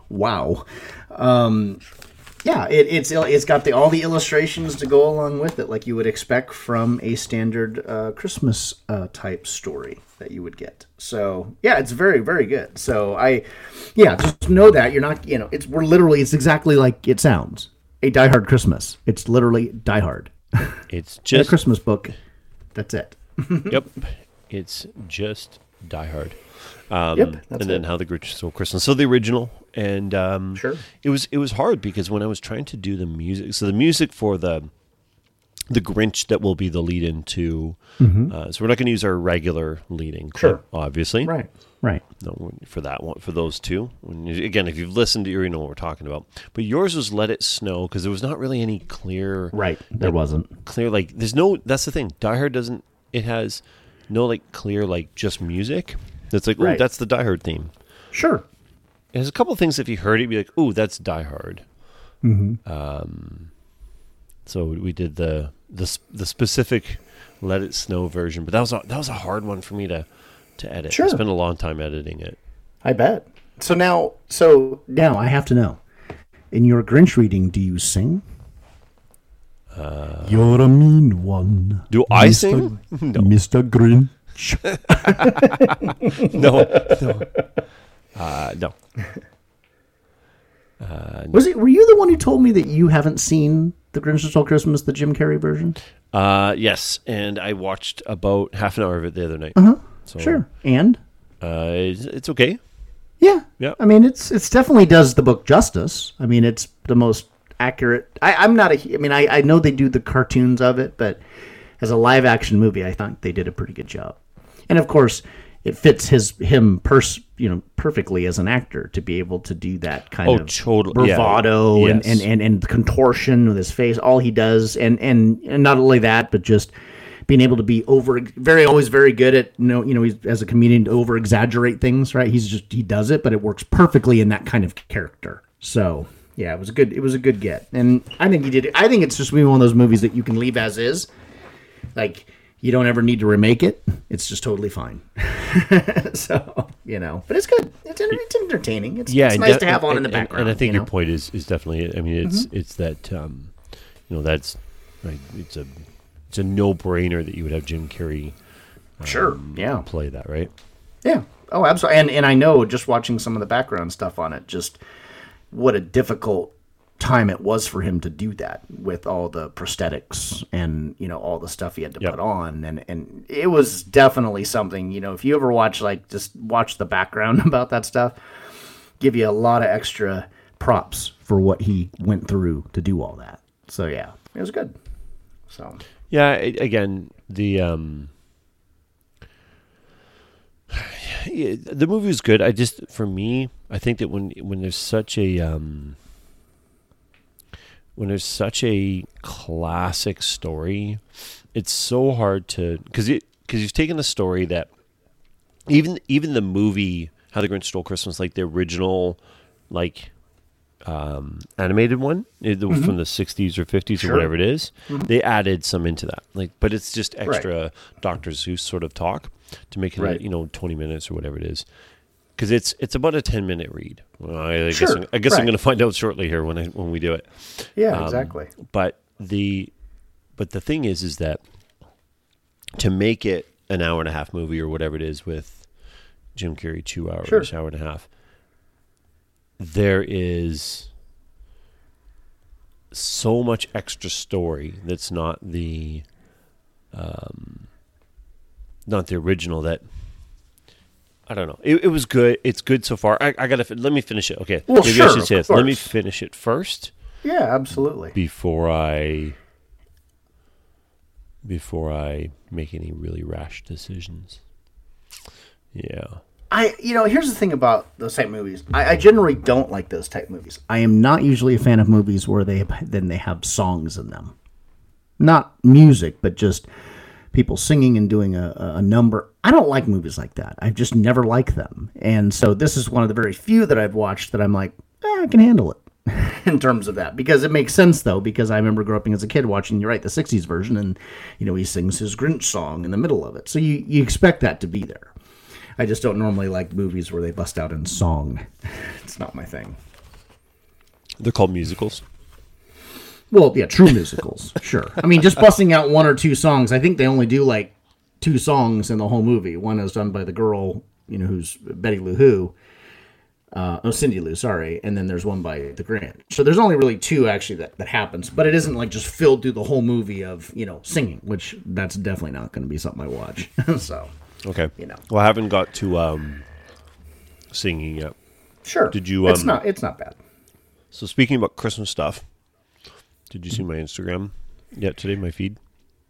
wow. Um, yeah, it, it's it's got the all the illustrations to go along with it, like you would expect from a standard uh, Christmas uh, type story that you would get. So yeah, it's very very good. So I, yeah, just know that you're not you know it's we're literally it's exactly like it sounds a Die Hard Christmas. It's literally Die Hard. (laughs) It's a just Christmas book. That's it. (laughs) yep. It's just Die Hard. Um, Yep, that's and then it. How the Grinch Stole Christmas. So the original, and um, Sure. it was it was hard because when I was trying to do the music, so the music for the the Grinch that will be the lead into. Uh, so we're not going to use our regular leading clip, Mm-hmm. Sure. obviously. Right. Right. No, for that one, for those two. You, again, if you've listened, to, you already know what we're talking about. But yours was "Let It Snow" because there was not really any clear, Right. There wasn't. clear like. There's no. That's the thing. Die Hard doesn't. It has no like clear like just music. That's like, oh, Right. that's the Die Hard theme. Sure. There's a couple things if you heard it, you'd be like, oh, that's Die Hard. Mm-hmm. Um, so we did the the the specific "Let It Snow" version, but that was a, that was a hard one for me to to edit. Sure. I spent a long time editing it. I bet. So now, so now I have to know. In your Grinch reading, do you sing? You're a mean one. Do I Mr. sing? (laughs) Mr. Grinch. No, no, uh, no. Was it? Were you the one who told me that you haven't seen the Grinch Stole Christmas, the Jim Carrey version? Uh, yes, and I watched about half an hour of it the other night. Uh-huh. So, Sure. And Uh, it's, it's okay. yeah, Yeah. I mean, it's it's definitely does the book justice. I mean, it's the most accurate. I, I'm not a. I mean, I, I know they do the cartoons of it, but as a live action movie, I think they did a pretty good job. And of course, it fits his him pers you know perfectly as an actor to be able to do that kind Oh, of. Yeah. bravado and, Yes. and, and, and contortion with his face. All he does, and, and and not only that, but just being able to be over very always very good at you know you know he's as a comedian to over exaggerate things. Right? He's just he does it, but it works perfectly in that kind of character. So. Yeah, it was a good. It was a good get, and I think he did. it. I think it's just one of those movies that you can leave as is, like you don't ever need to remake it. It's just totally fine. (laughs) so you know, but it's good. It's, it's entertaining. It's, Yeah, it's nice de- to have on in the and- and- background. And I think you your know? Mm-hmm. point is is definitely. I mean, it's it's that um, you know that's like, it's a it's a no brainer that you would have Jim Carrey Sure. Yeah. play that, right? Yeah. Oh, absolutely. And and I know just watching some of the background stuff on it, just what a difficult time it was for him to do that with all the prosthetics and you know all the stuff he had to Yep. put on and and it was definitely something you know if you ever watch like just watch the background (laughs) about that stuff give you a lot of extra props for what he went through to do all that so yeah it was good so Yeah. a- Again, the um, (sighs) the movie was good. I just, for me, I think that when when there's such a um, when there's such a classic story, it's so hard to because it because you've taken a story that even even the movie How the Grinch Stole Christmas, like the original, like um, animated one it, the- mm-hmm. from the 60s or 50s Sure. or whatever it is, mm-hmm. they added some into that. Like but it's just extra dr seuss sort of talk to make it Right. you know 20 minutes or whatever it is because it's it's about a 10 minute read. Well, I, I guess, Sure, I'm, I guess I'm going to find out shortly here when I, when we do it. Yeah Um, exactly. but the but the thing is is that to make it an hour and a half movie or whatever it is with Jim Carrey two hours, Sure. hour and a half, there is so much extra story that's not the um not the original that I don't know. It, it was good. It's good so far. I, I gotta fi- let me finish it. Okay, Well, maybe I sure, should say this. Let me finish it first yeah absolutely before I before I make any really rash decisions. Yeah. I, you know, here's the thing about those type movies. I, I generally don't like those type movies. I am not usually a fan of movies where they then they have songs in them, not music, but just people singing and doing a, a- number. I don't like movies like that. I've just never liked them, and so this is one of the very few that I've watched that I'm like, eh, I can handle it. (laughs) in terms of that because it makes sense though because I remember growing up as a kid watching you're right the 60s version and you know he sings his Grinch song in the middle of it so you you expect that to be there I just don't normally like movies where they bust out in song. (laughs) It's not my thing. They're called musicals. Well, yeah, true musicals, (laughs) sure. I mean, just busting out one or two songs. I think they only do like two songs in the whole movie. One is done by the girl, you know, who's Betty Lou Who. Uh, oh, Cindy Lou, sorry. And then there's one by the Grand. So there's only really two actually that, that happens, but it isn't like just filled through the whole movie of, you know, singing, which that's definitely not going to be something I watch. (laughs) so, Okay. You know. Well, I haven't got to um, singing yet. sure. Did you, It's um, not. It's not bad. So speaking about Christmas stuff, did you see my Instagram yet today? My feed.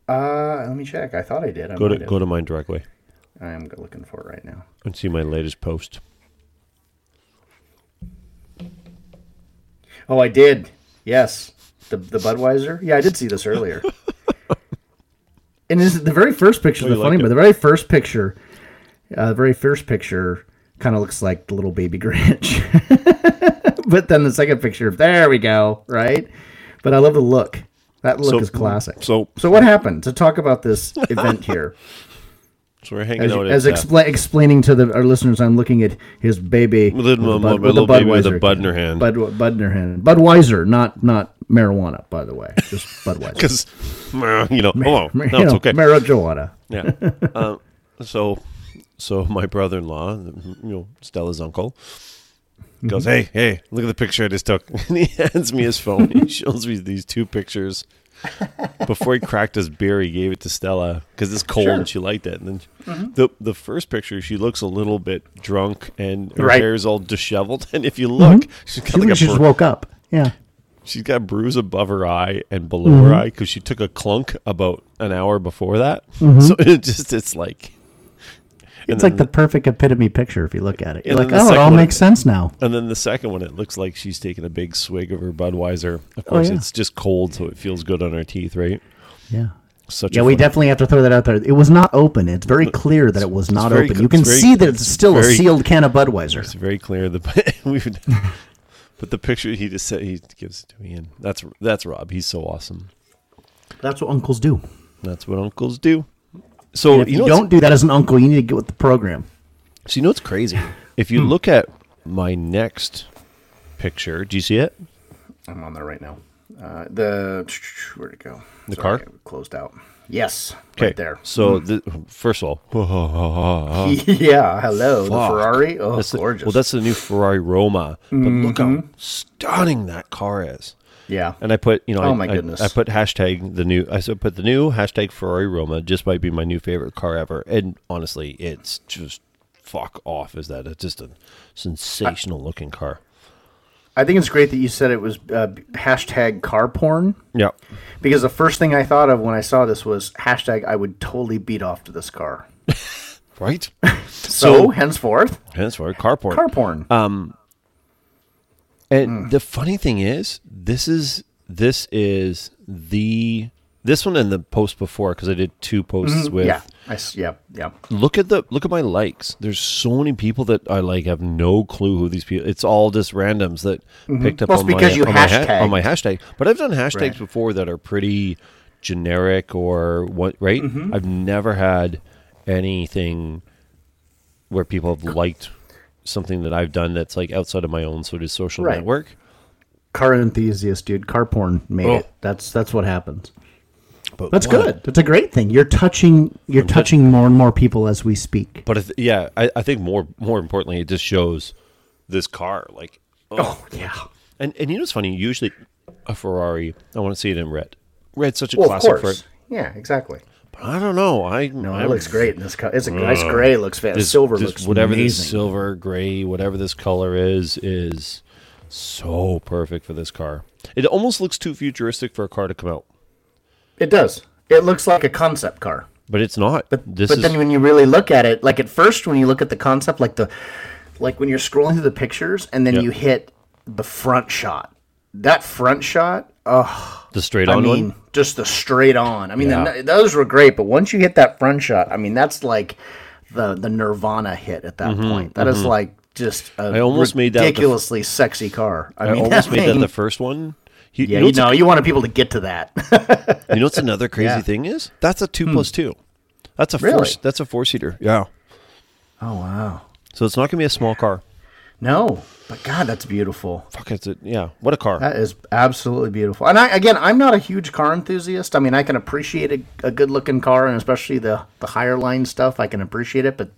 Uh, let me check. I thought I did. I Go to have. go to mine directly I am looking for it right now. and see my latest post. Oh, I did. Yes, the the Budweiser. Yeah, I did see this earlier. (laughs) and is the very first picture Oh, the funny, like but the very first picture, uh, the very first picture kind of looks like the little baby Grinch. (laughs) but then the second picture, there we go, right? But I love the look. That look So- is classic. so- so what happened to talk about this event (laughs) here? So we're hanging As, out as uh, expla- explaining to the, our listeners, I'm looking at his baby With my little baby with a bud in her hand. Bud, bud in her hand. Budweiser, not not marijuana, by the way, just (laughs) Budweiser. because you know, oh, no, You know, okay. Marijuana. Yeah. um, (laughs) so, so my brother-in-law, you know, Stella's uncle, goes, "Hey, hey, look at the picture I just took." (laughs) And he hands me his phone. he shows me these two pictures. (laughs) Before he cracked his beer, he gave it to Stella because it's cold Sure. and she liked it. And then the the first picture, she looks a little bit drunk and her Right. hair's all disheveled. (laughs) And if you look, she's got She, like a she just bru- woke up. Yeah. She's got a bruise above her eye and below Mm-hmm. her eye because she took a clunk about an hour before that. Mm-hmm. So it just it's like It's like the perfect epitome picture if you look at it. You're like, oh, it all one- makes sense now. and then the second one it looks like she's taking a big swig of her Budweiser. Of Oh, course, yeah. it's just cold, so it feels good on her teeth, right? Yeah. Such Yeah, we definitely have to throw that out there. It was not open. It's very clear that it was not very open. cl- You can very- see that it's it's still a sealed can of Budweiser. It's very clear the (laughs) we (laughs) but the picture he just said he gives it to me, and that's that's Rob. He's so awesome. That's what uncles do. That's what uncles do. So And if you you, know don't do that as an uncle, you need to get with the program. So you know what's crazy? (clears throat) If you look at my next picture, do you see it? I'm on there right now. Uh, the (tsk) where'd it go? The Sorry, car? closed out. Yes, Okay, right there. So the, first of all, (laughs) yeah, hello, the. Ferrari. Oh, That's the- gorgeous. well, that's the new Ferrari Roma. But look Mm-hmm. how stunning that car is. Yeah. And I put, you know, Oh I, my I- goodness. I, put hashtag the new. I said put the new hashtag Ferrari Roma. Just might be my new favorite car ever. And honestly, it's just fuck off. Is that it's just a sensational looking car? I think it's great that you said it was uh, hashtag car porn Yeah. because the first thing I thought of when I saw this was hashtag I would totally beat off to this car. (laughs) Right. (laughs) So, henceforth, henceforth. Car porn. car porn. And Hmm. the funny thing is, this is this is the this one and the post before because I did two posts with. Mm-hmm. yeah, I yeah, yeah. Look at the look at my likes. There's so many people that I like have no clue who these people. It's all just randoms that picked up Mm-hmm. Well, on my on my, ha- on my hashtag. But I've done hashtags Right. before that are pretty generic or what. Right? Mm-hmm. I've never had anything where people have liked something that I've done that's like outside of my own sort of social Right. network. Car enthusiast, dude. Car porn made Oh. it. That's that's what happens. But That's what- good. That's a great thing. You're touching. You're touching more and more people as we speak. But I th- yeah, I, I think more more importantly, it just shows this car like. Oh, oh yeah. And and you know what's funny? Usually, a Ferrari, I want to see it in red. Red's such a Well, of classic for course. it. Yeah, exactly. But I don't know. I No, it looks great in this color. It's a nice gray. Looks fantastic. Silver this- looks whatever this silver, gray, whatever this color is, is so perfect for this car. It almost looks too futuristic for a car to come out, It does. It looks like a concept car. but it's not. But this but is then when you really look at it, like at first when you look at the concept, like the like when you're scrolling through the pictures and then Yep. you hit the front shot. That front shot, oh, the straight on I mean, one. just the straight on. I mean, Yeah. the, those were great, but once you hit that front shot, I mean, that's like the the Nirvana hit at that point. That is like just a Mm-hmm, I almost made that the ridiculously sexy car. I, I mean, almost that made that the first one. You, Yeah, you know, you know, you wanted people to get to that. (laughs) you know what's another (laughs) crazy Yeah. Hmm. thing is? That's a two plus two. That's a Really? four. That's a four seater. Yeah. oh wow. So it's not going to be a small car. No, but God, that's beautiful. Fuck, it's a, yeah. What a car. That is absolutely beautiful. And I again, I'm not a huge car enthusiast. I mean, I can appreciate a, a good looking car, and especially the the higher line stuff. I can appreciate it. But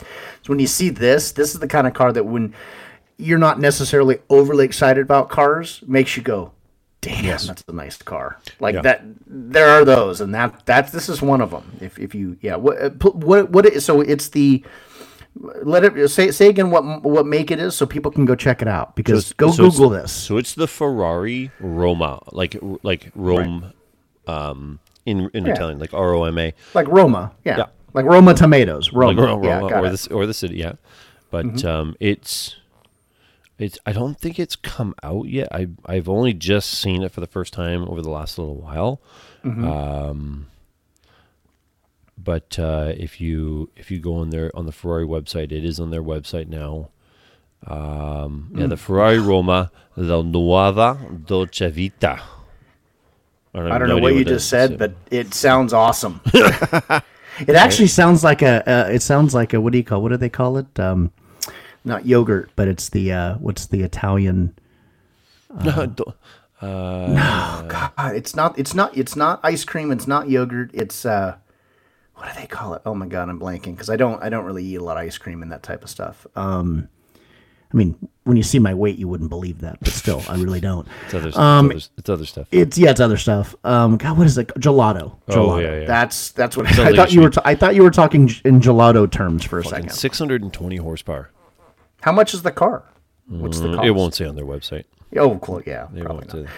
when you see this, this is the kind of car that when you're not necessarily overly excited about cars, makes you go, "Damn, that's a nice car." Like Yeah. that. There are those, and that that's this is one of them. If if you yeah, what uh, what what it, so it's the. Let it say say again what what make it is so people can go check it out because go So Google this. So it's the Ferrari Roma, like like Rome, um, in in Yeah. Italian, like R O M A, like Roma, yeah, Yeah. like Roma tomatoes, Roma, like Ro- yeah, Roma, got or it. Mm-hmm. the or the city, yeah. But um, it's it's. I don't think it's come out yet. I I've only just seen it for the first time over the last little while. Mm-hmm. Um, but uh, if you if you go on their on the Ferrari website, it is on their website now. Um, yeah, Mm. the Ferrari Roma La Nuova Dolce Vita. I have don't no know what you that just is. said, but it sounds awesome. (laughs) (laughs) it actually sounds like a. Uh, it sounds like a. What do you call? What do they call it? Um, not yogurt, but it's the. Uh, what's the Italian? (laughs) No, God, it's not. It's not. It's not ice cream. It's not yogurt. It's. Uh, what do they call it? Oh my god, I'm blanking because I don't. I don't really eat a lot of ice cream and that type of stuff. Um, I mean, when you see my weight, you wouldn't believe that, but still, I really don't. (laughs) it's, other, Um, it's, other, it's other stuff. It's yeah, it's other stuff. Um, God, what is it? Gelato. Oh, Gelato. yeah, yeah. That's that's what I thought you were. T- I thought you were talking in gelato terms for a second. 620 horsepower. How much is the car? What's the cost? Mm, It won't say on their website. Oh, cool. Yeah, They probably won't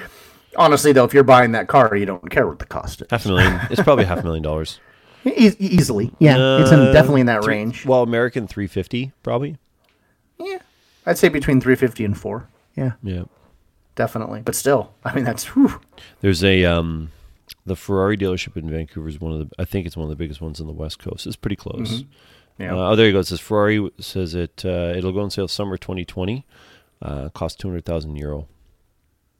Honestly, though, if you're buying that car, you don't care what the cost is. Half a million. it's probably half a million dollars. (laughs) E- easily, yeah, it's in, Uh, definitely in that three- range. Well, American 350 probably. yeah, I'd say between three fifty and four. Yeah, Yeah. definitely. But still, I mean, that's whew. There's a um, the Ferrari dealership in Vancouver is one of the. I think it's one of the biggest ones on the West Coast. It's pretty close. yeah. Uh, oh, there you go. It says Ferrari says it. Uh, it'll go on sale summer 2020. Uh, cost 200,000 euro.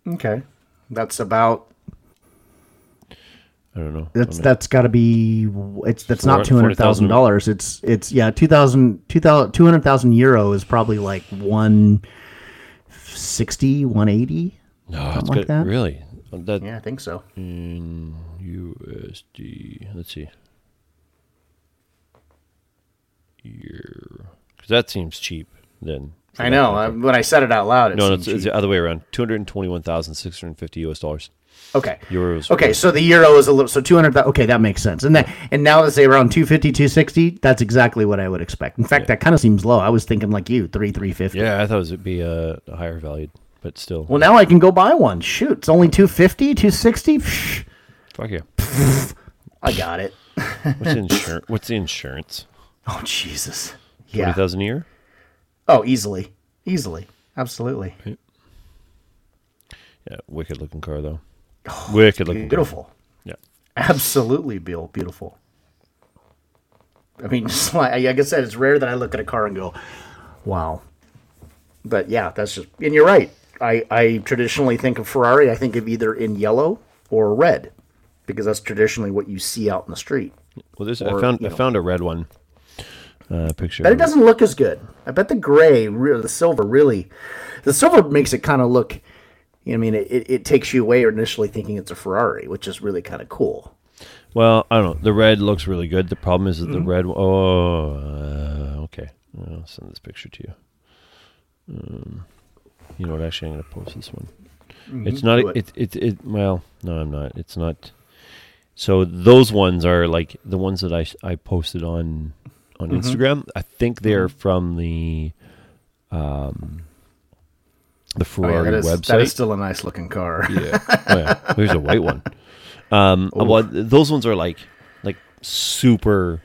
okay, that's about. I don't know. That's I mean, that's got to be. It's that's not two hundred thousand dollars. It's it's yeah 2,000 2,000 200,000 euro is probably like one sixty, one eighty. no, it's like good. that. Really? That Yeah, I think so. in USD. Let's see. Year, because that seems cheap. Then I know. I, when I said it out loud, it No, no, it's, it's the other way around. Two hundred twenty-one thousand six hundred fifty U.S. dollars. Okay. Euros. Okay, so the euro is a little so 200 okay, that makes sense. And that and now to say around 250 260, that's exactly what I would expect. In fact, that kind of seems low. I was thinking like you, 3 350. Yeah, I thought it would be a, a higher valued, but still. Well, now I can go buy one. Shoot, it's only 250, 260. Psh, fuck yeah. I got it. (laughs) What's the insurance? What's the insurance? Oh, Jesus. Yeah. thousand a year. Oh, easily. Easily. Absolutely. Yeah, wicked looking car though. Wicked looking. car. Beautiful. Yeah. Absolutely beau- beautiful. I mean, (laughs) just like, like I said, it's rare that I look at a car and go, wow. But yeah, that's just, and you're right. I, I traditionally think of Ferrari, I think of either in yellow or red because that's traditionally what you see out in the street. Well, there's. Or, I found. I know. found a red one. Uh, picture. But it doesn't look as good. I bet the gray, the silver, really, the silver makes it kind of look. You know, I mean, it, it, takes you away initially thinking it's a Ferrari, which is really kind of cool. Well, I don't know. The red looks really good. The problem is that the Mm-hmm. red. Oh, uh, okay. I'll send this picture to you. Um, you know what? Actually, I'm going to post this one. It's not. Mm-hmm. It. It, it. It. Well, no, I'm not. It's not. So those ones are like the ones that I I posted on on Mm-hmm. Instagram. I think they're from the um the Oh, yeah, Ferrari that, is, website. that is still a nice looking car. Yeah. Oh, yeah. (laughs) Here's a white one. Um, well, those ones are like, like super,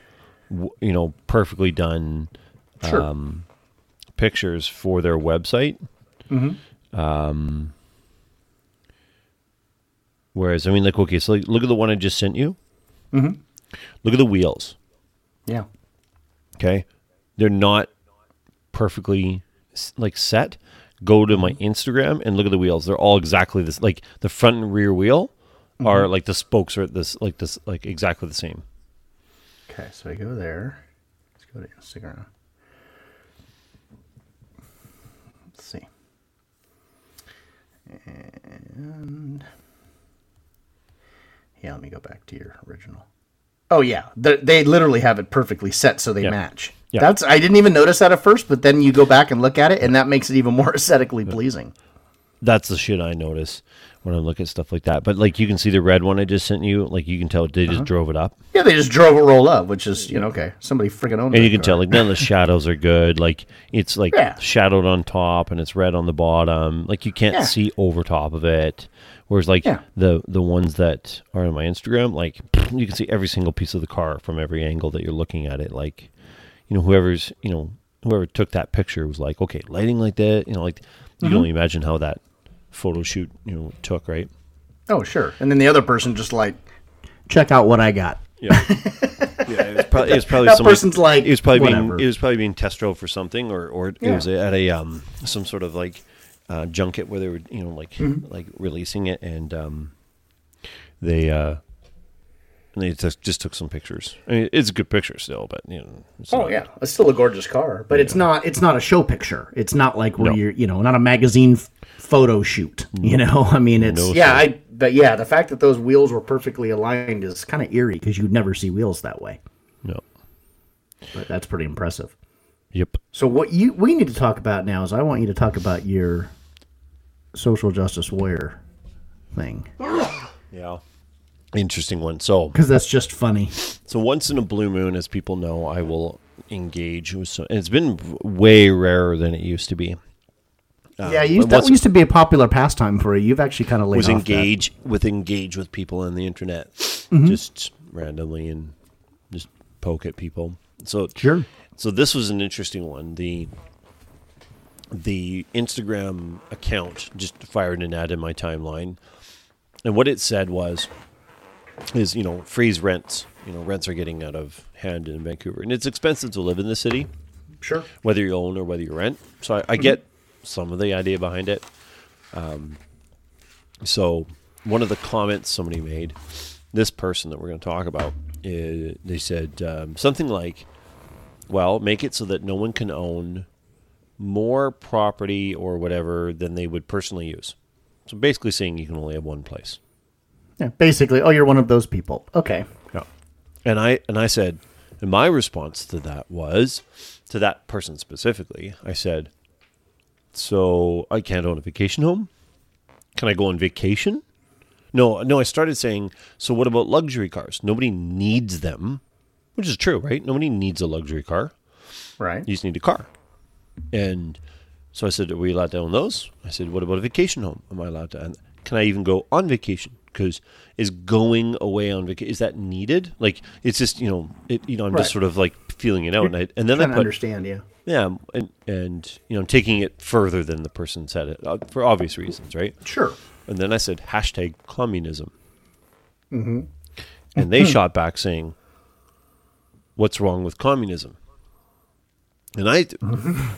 you know, perfectly done Sure. um, pictures for their website. Hmm. Um, whereas, I mean, like, okay, so like, look at the one I just sent you. Mm-hmm. Look at the wheels. yeah. Okay, they're not perfectly like set. Go to my Instagram and look at the wheels. They're all exactly this. Like the front and rear wheel are mm-hmm. like the spokes are this like this like exactly the same. Okay, so I go there. Let's go to Instagram. Let's see. And yeah, let me go back to your original. Oh yeah, they, they literally have it perfectly set so they match. That's I didn't even notice that at first, but then you go back and look at it, and that makes it even more (laughs) aesthetically pleasing. That's the shit I notice when I look at stuff like that. But like you can see the red one I just sent you, like you can tell they Uh-huh. just drove it up. Yeah, they just drove a roll up, which is you know okay, somebody freaking owned. And you can car. tell like none of the (laughs) shadows are good. Like it's like Yeah. shadowed on top and it's red on the bottom. Like you can't Yeah. see over top of it. Whereas like Yeah. the the ones that are on my Instagram, like (sniffs) you can see every single piece of the car from every angle that you're looking at it. Like you know whoever's you know whoever took that picture was like, okay, lighting like that. You know, like you Mm-hmm. can only imagine how that photo shoot you know took, right? Oh sure, and then the other person just like, check out what I got. Yeah, (laughs) yeah. It was probably, it was probably That somebody- person's like, it was probably whatever. being it was probably being test drove for something, or or it Yeah. was at a um some sort of like uh, junket where they were you know like Mm-hmm. like releasing it, and um they uh and they just just took some pictures. I mean, it's a good picture still, but you know. Oh not- yeah, it's still a gorgeous car, but it's not it's not a show picture. It's not like where No. you're you know not a magazine f- photo shoot. You know, I mean it's No, yeah. I but yeah, the fact that those wheels were perfectly aligned is kind of eerie because you'd never see wheels that way. No. But that's pretty impressive. Yep. So what you we need to talk about now is I want you to talk about your social justice warrior thing (coughs) Yeah. Interesting one. So because that's just funny. So once in a blue moon, as people know, I will engage with. So, and it's been way rarer than it used to be. yeah, you, that what's- used to be a popular pastime for you. You've actually kind of laid was off that. engage with engage with people on the internet, Mm-hmm. just randomly and just poke at people. So Sure. So this was an interesting one. The the Instagram account just fired an ad in my timeline, and what it said was, is you know freeze rents. You know rents are getting out of hand in Vancouver, and it's expensive to live in the city Sure. whether you own or whether you rent. So I, I get some of the idea behind it. Um, so one of the comments somebody made, this person that we're going to talk about, is, they said um, something like, "Well, make it so that no one can own more property or whatever than they would personally use." So basically, saying you can only have one place. Yeah, basically, oh, you're one of those people. Okay. Yeah. And I and I said, and my response to that was, to that person specifically, I said, so I can't own a vacation home. Can I go on vacation? No, no. I started saying, so what about luxury cars? Nobody needs them, which is true, right? Nobody needs a luxury car. Right. You just need a car. And so I said, Are we allowed to own those? I said, What about a vacation home? Am I allowed to? And can I even go on vacation? Because is going away on vacation is that needed? Like it's just you know it you know I'm Right. just sort of like feeling it out, and, I, and then I put understand, yeah. yeah, and and you know I'm taking it further than the person said it uh, for obvious reasons, right? Sure. And then I said hashtag communism. Mm-hmm. And they shot back saying, "What's wrong with communism?" And I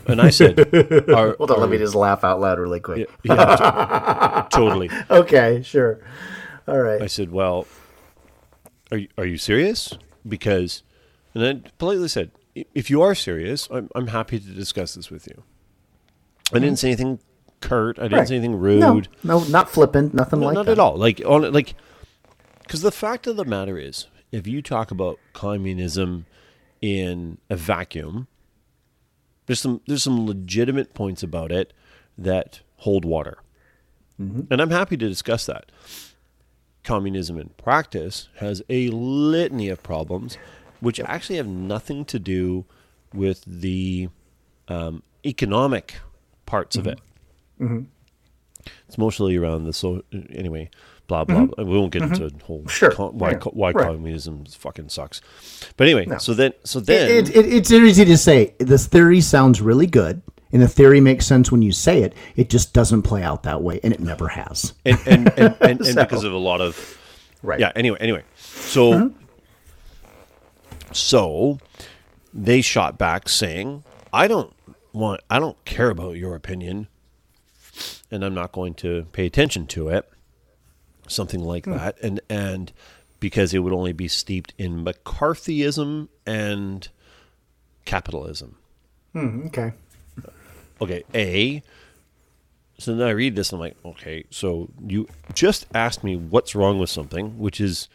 and I said, (laughs) are, Hold on, let me just laugh out loud really quick. yeah, to- (laughs) totally." Okay, sure. All right. I said, "Well, are you, are you serious?" Because, and I politely said, "If you are serious, I'm I'm happy to discuss this with you." I didn't mm-hmm. say anything curt. I didn't Right. say anything rude. No, no, not flippant, nothing No, like not that. at all. Like on like, because the fact of the matter is, if you talk about communism in a vacuum, there's some there's some legitimate points about it that hold water, mm-hmm. and I'm happy to discuss that. Communism in practice has a litany of problems, which actually have nothing to do with the um, economic parts of mm-hmm. it. Mm-hmm. It's mostly around the so anyway, blah blah. blah. We won't get into a whole Mm-hmm. Sure. con- why Yeah. co- why Right. communism fucking sucks. But anyway, so then so then It, it, it's easy to say. This theory sounds really good, and the theory makes sense when you say it. It just doesn't play out that way, and it never has. and and and, and, (laughs) and because of a lot of Right. yeah. Anyway, anyway, so Mm-hmm. so they shot back saying, "I don't want. I don't care about your opinion, and I'm not going to pay attention to it." Something like Hmm. that, and and because it would only be steeped in McCarthyism and capitalism. Okay. Okay, A, so then I read this and I'm like, okay, so you just asked me what's wrong with something, which is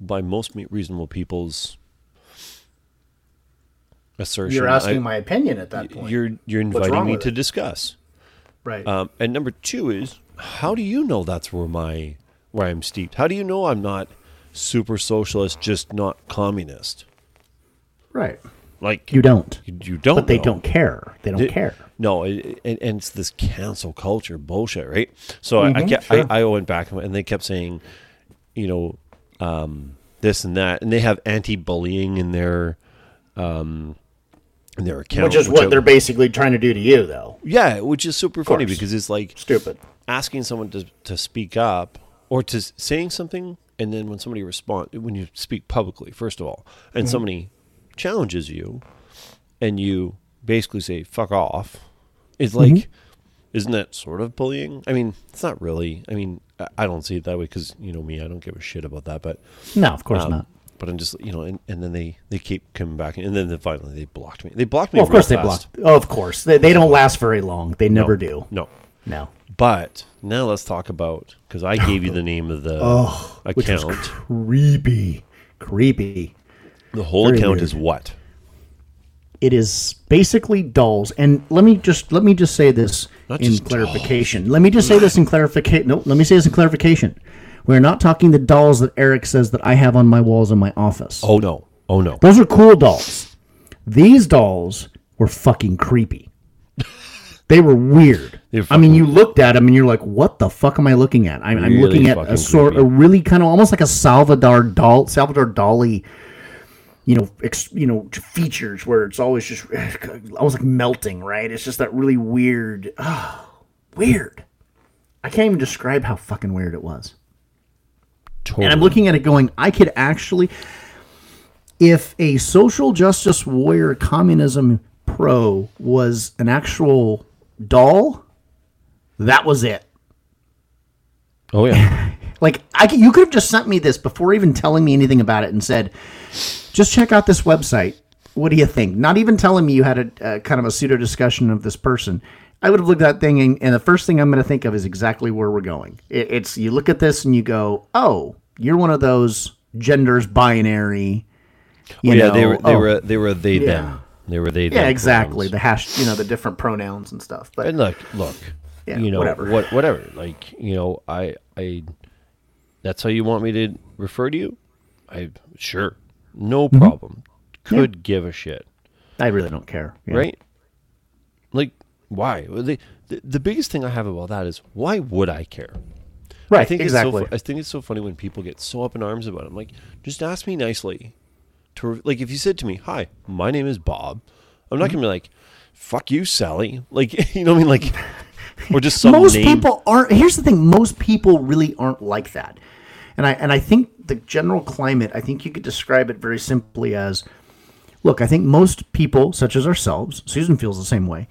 by most reasonable people's assertion. You're asking I- my opinion at that point. You're you're inviting me to it? discuss. right. Um, and number two is, how do you know that's where my where I'm steeped? How do you know I'm not super socialist, just not communist? right. Like You don't. you, you don't, But they know. don't care. They don't care. No, it, and, and it's this cancel culture bullshit, right? So I, I, Mhm, kept, sure. I, I went back and they kept saying, you know, um, this and that, and they have anti-bullying in their, um, in their account, Which is I- what they're basically trying to do to you, though. yeah, which is super funny because it's like Stupid. asking someone to, to speak up or to saying something and then when somebody respond when you speak publicly first of all and Mm-hmm. somebody challenges you and you basically say fuck off it's like Mm-hmm. isn't that sort of bullying i mean it's not really i mean I- don't see it that way because you know me i don't give a shit about that but No, of course um, not. but i'm just you know and, and then they they keep coming back and then, finally they blocked me they blocked me Well, of course they fast. block. Oh, of course. They, they don't last very long. They never do. no No. But now let's talk about because I gave you the (laughs) name of the Oh, account. creepy. Creepy. The whole very account weird. is what? It is basically dolls. And let me just let me just say this Not in clarification. Let me just say this in clarification. No, let me say this in clarification. We're not talking the dolls that Eric says that I have on my walls in my office. Oh no! Oh no! Those are cool dolls. These dolls were fucking creepy. (laughs) They were weird. I mean, you looked at them and you're like, "What the fuck am I looking at?" I'm, I'm looking at a sort, a really kind of almost like a Salvador doll, Salvador Dali, you know, ex, you know, features where it's always just (sighs) almost like melting. Right? It's just that really weird, oh, (sighs) weird. I can't even describe how fucking weird it was. Totally. And I'm looking at it going, I could actually, if a social justice warrior communism pro was an actual doll, that was it. Oh yeah. (laughs) Like I could, you could have just sent me this before even telling me anything about it and said, just check out this website. What do you think? Not even telling me you had a, a kind of a pseudo discussion of this person. I would have looked at that thing and, and the first thing I'm going to think of is exactly where we're going. It, it's you look at this and you go, oh, you're one of those genders binary. Oh, you Oh, yeah. know, They were. They oh, were. They were. They Yeah. them. They were. They. yeah, exactly. pronouns. The hash, you know, the different pronouns and stuff. But And look, look. Yeah, you know whatever. what? Whatever. Like you know, I. I. That's how you want me to refer to you. I sure. No Mm-hmm. problem. Could give a shit. I really don't care. Yeah. right? Like, why? The, the the biggest thing I have about that is why would I care? Right. I think exactly. It's so, I think it's so funny when people get so up in arms about it. I'm like, just ask me nicely. To like, if you said to me, "Hi, my name is Bob," I'm not gonna be like, "Fuck you, Sally." Like, (laughs) you know what I mean? Like, (laughs) or just some most name. people aren't here's the thing most people really aren't like that. And i and i think the general climate i think you could describe it very simply as look i think most people such as ourselves susan feels the same way.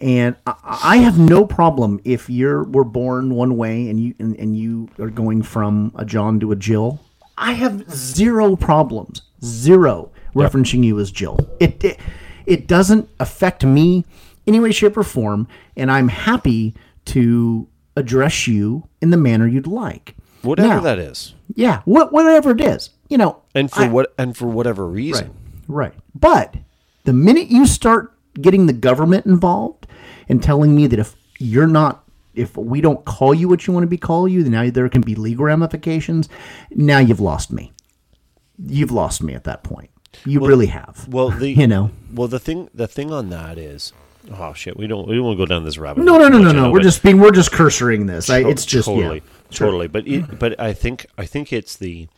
And i, I have no problem if you're were born one way and you and, and you are going from a john to a jill. I have zero problems zero referencing you as jill. It, it it doesn't affect me any way shape or form and i'm happy to address you in the manner you'd like whatever Now- that is, yeah what, whatever it is you know and for I- what and for whatever reason. Right. But the minute you start getting the government involved and telling me that if you're not, if we don't call you what you want to be called you, then now there can be legal ramifications. Now you've lost me. You've lost me at that point. You really have. Well, the (laughs) you know. well the thing the thing on that is, oh shit, we don't we don't go down this rabbit. No, no, no, no, no. We're just being, we're just cursoring this. I, it's just totally, yeah. Sure. totally. But it, (clears throat) but I think I think it's the,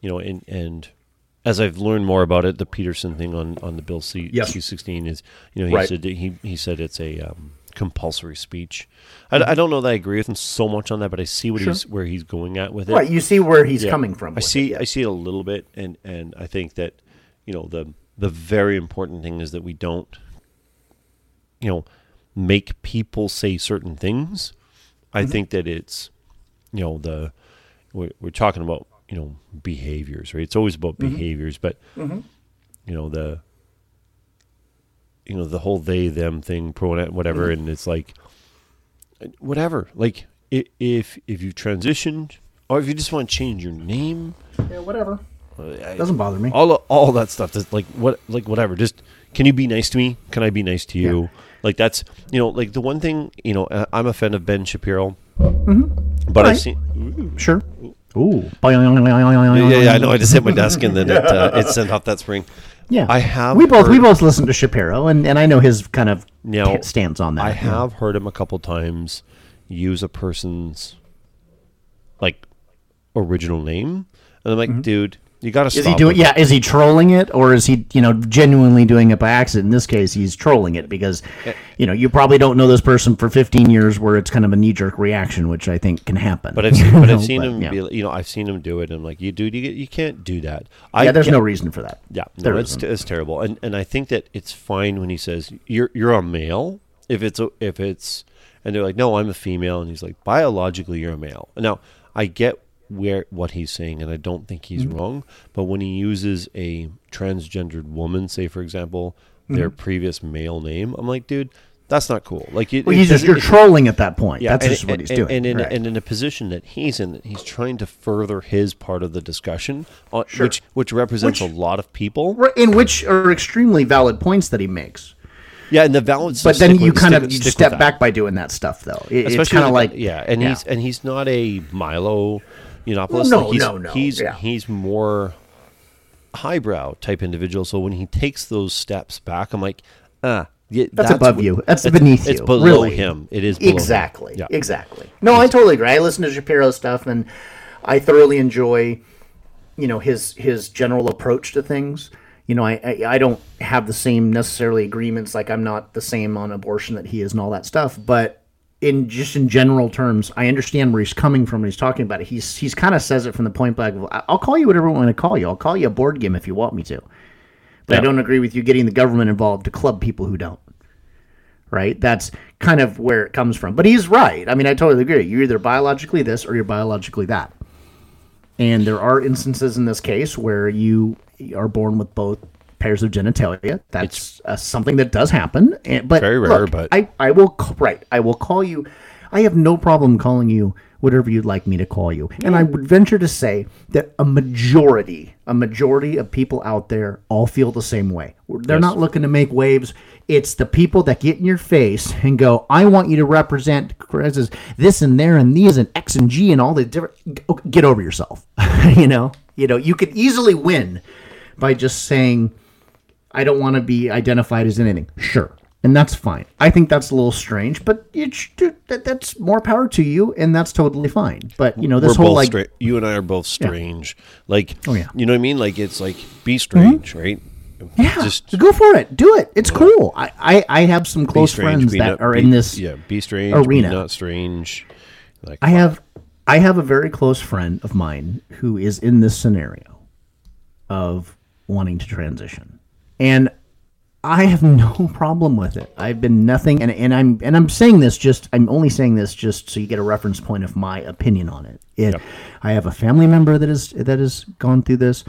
you know, and and as I've learned more about it, the Peterson thing on on the Bill C. C sixteen is, you know, he Right. said he he said it's a um, compulsory speech. I, I don't know that I agree with him so much on that, but I see what he's where he's going at with it. Right. You see where he's Yeah. coming from. I see. it, yeah. I see it a little bit, and and I think that you know the the very important thing is that we don't, you know, make people say certain things. I Mm-hmm. think that it's, you know, the we're, we're talking about you know behaviors, right? It's always about Mm-hmm. behaviors, but you know the you know the whole they them thing pronoun whatever Mm-hmm. and it's like whatever. Like if if you transitioned or if you just want to change your name, Yeah, whatever. I- Doesn't bother me. all all that stuff. That's like what like whatever. Just can you be nice to me? Can I be nice to you? Like that's you know like the one thing you know uh, I'm a fan of Ben Shapiro, but I've Mm-hmm. Right. seen Sure. Ooh. yeah, yeah I know I just hit my (laughs) desk and then it uh, it sent off that spring. Yeah, I have We both we both listen to Shapiro, and, and I know his kind of Now, t- stance on that. I yeah. have heard him a couple times use a person's like original name, and I'm like, dude, you got to stop. Is he doing? with Yeah, is he trolling it, or is he, you know, genuinely doing it by accident? In this case, he's trolling it because, eh. you know, you probably don't know this person for 15 years, where it's kind of a knee jerk reaction, which I think can happen. But I've seen, but I've (laughs) seen but, him yeah. be, you know, I've seen him do it. And I'm like, you dude, you, get- you can't do that. I yeah, there's get- no reason for that. Yeah, there no, it's, it's terrible, and and I think that it's fine when he says you're you're a male if it's a, if it's and they're like no I'm a female and he's like biologically you're a male. Now I get where what he's saying and I don't think he's Mm-hmm. wrong, but when he uses a transgendered woman, say for example, their previous male name, I'm like, dude, that's not cool. Like it, Mm-hmm. Well, he's just you're it- trolling at that point. That's and- just what he's and- doing. And in, right. and in a position that he's in, that he's trying to further his part of the discussion, on, Sure. which which represents Which- a lot of people. Right, in which are extremely valid points that he makes. Yeah, and the valid. But then you kind of you step back by doing that stuff, though. It- it's kind of like yeah, and he's and he's not a Milo Yiannopoulos. No, like he's, no, no, He's yeah. he's more highbrow type individual. So when he takes those steps back, I'm like, ah, yeah, That's, above wh- you. That's beneath It's you. It's below really. him. It is below him. exactly. Yeah. Exactly. No, I totally agree. I listen to Shapiro stuff, and I thoroughly enjoy, you know, his his general approach to things. You know, I, I I don't have the same necessarily agreements. Like I'm not the same on abortion that he is and all that stuff. But in just in general terms, I understand where he's coming from when he's talking about it. He's he's kind of says it from the point blank. Of, I'll call you whatever I want to call you. I'll call you a board game if you want me to. But I don't agree with you getting the government involved to club people who don't right? That's kind of where it comes from. But he's right. I mean, I totally agree. You're either biologically this or you're biologically that. And there are instances in this case where you are born with both pairs of genitalia. That's uh, something that does happen. And, but Very rare, look, but- I, I will right. I will call you. I have no problem calling you whatever you'd like me to call you. And I would venture to say that a majority, a majority of people out there all feel the same way. They're Yes. not looking to make waves. It's the people that get in your face and go, "I want you to represent this and there and these and X and G and all the different." Get over yourself. (laughs) you know, you know, you could easily win by just saying, "I don't want to be identified as anything." Sure, and that's fine. I think that's a little strange, but it dude, that, that's more power to you, and that's totally fine. But you know, this We're whole like, stra- you and I are both strange. Like, Oh, yeah. you know what I mean? Like, it's like be strange, mm-hmm. right? yeah, just go for it, do it. It's cool. I, I I have some close strange. friends that not- are be- in this Yeah, be strange. arena. Be not strange. Like, I have I have a very close friend of mine who is in this scenario of wanting to transition. And I have (laughs) no problem with it. I've been nothing and, and I'm and I'm saying this just I'm only saying this just so you get a reference point of my opinion on it. It I have a family member that is that has gone through this.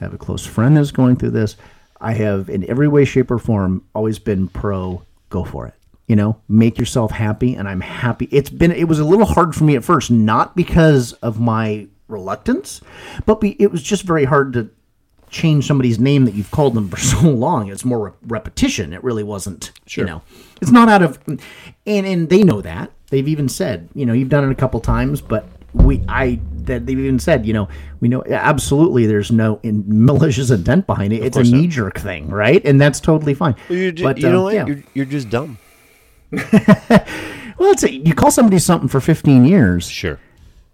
I have a close friend that's going through this. I have in every way, shape, or form always been pro go for it you know make yourself happy and i'm happy it's been it was a little hard for me at first not because of my reluctance but be, it was just very hard to change somebody's name that you've called them for (laughs) so long. It's more re- repetition. It really wasn't you know. It's not out of and and they know that. They've even said you know you've done it a couple times but we i that they've even said you know we know absolutely there's no in malicious intent behind it. It's a knee-jerk thing right? And that's totally fine. You're ju- but you know um, what? yeah. You're, you're just dumb. (laughs) Well, it's a, you call somebody something for 15 years, Sure.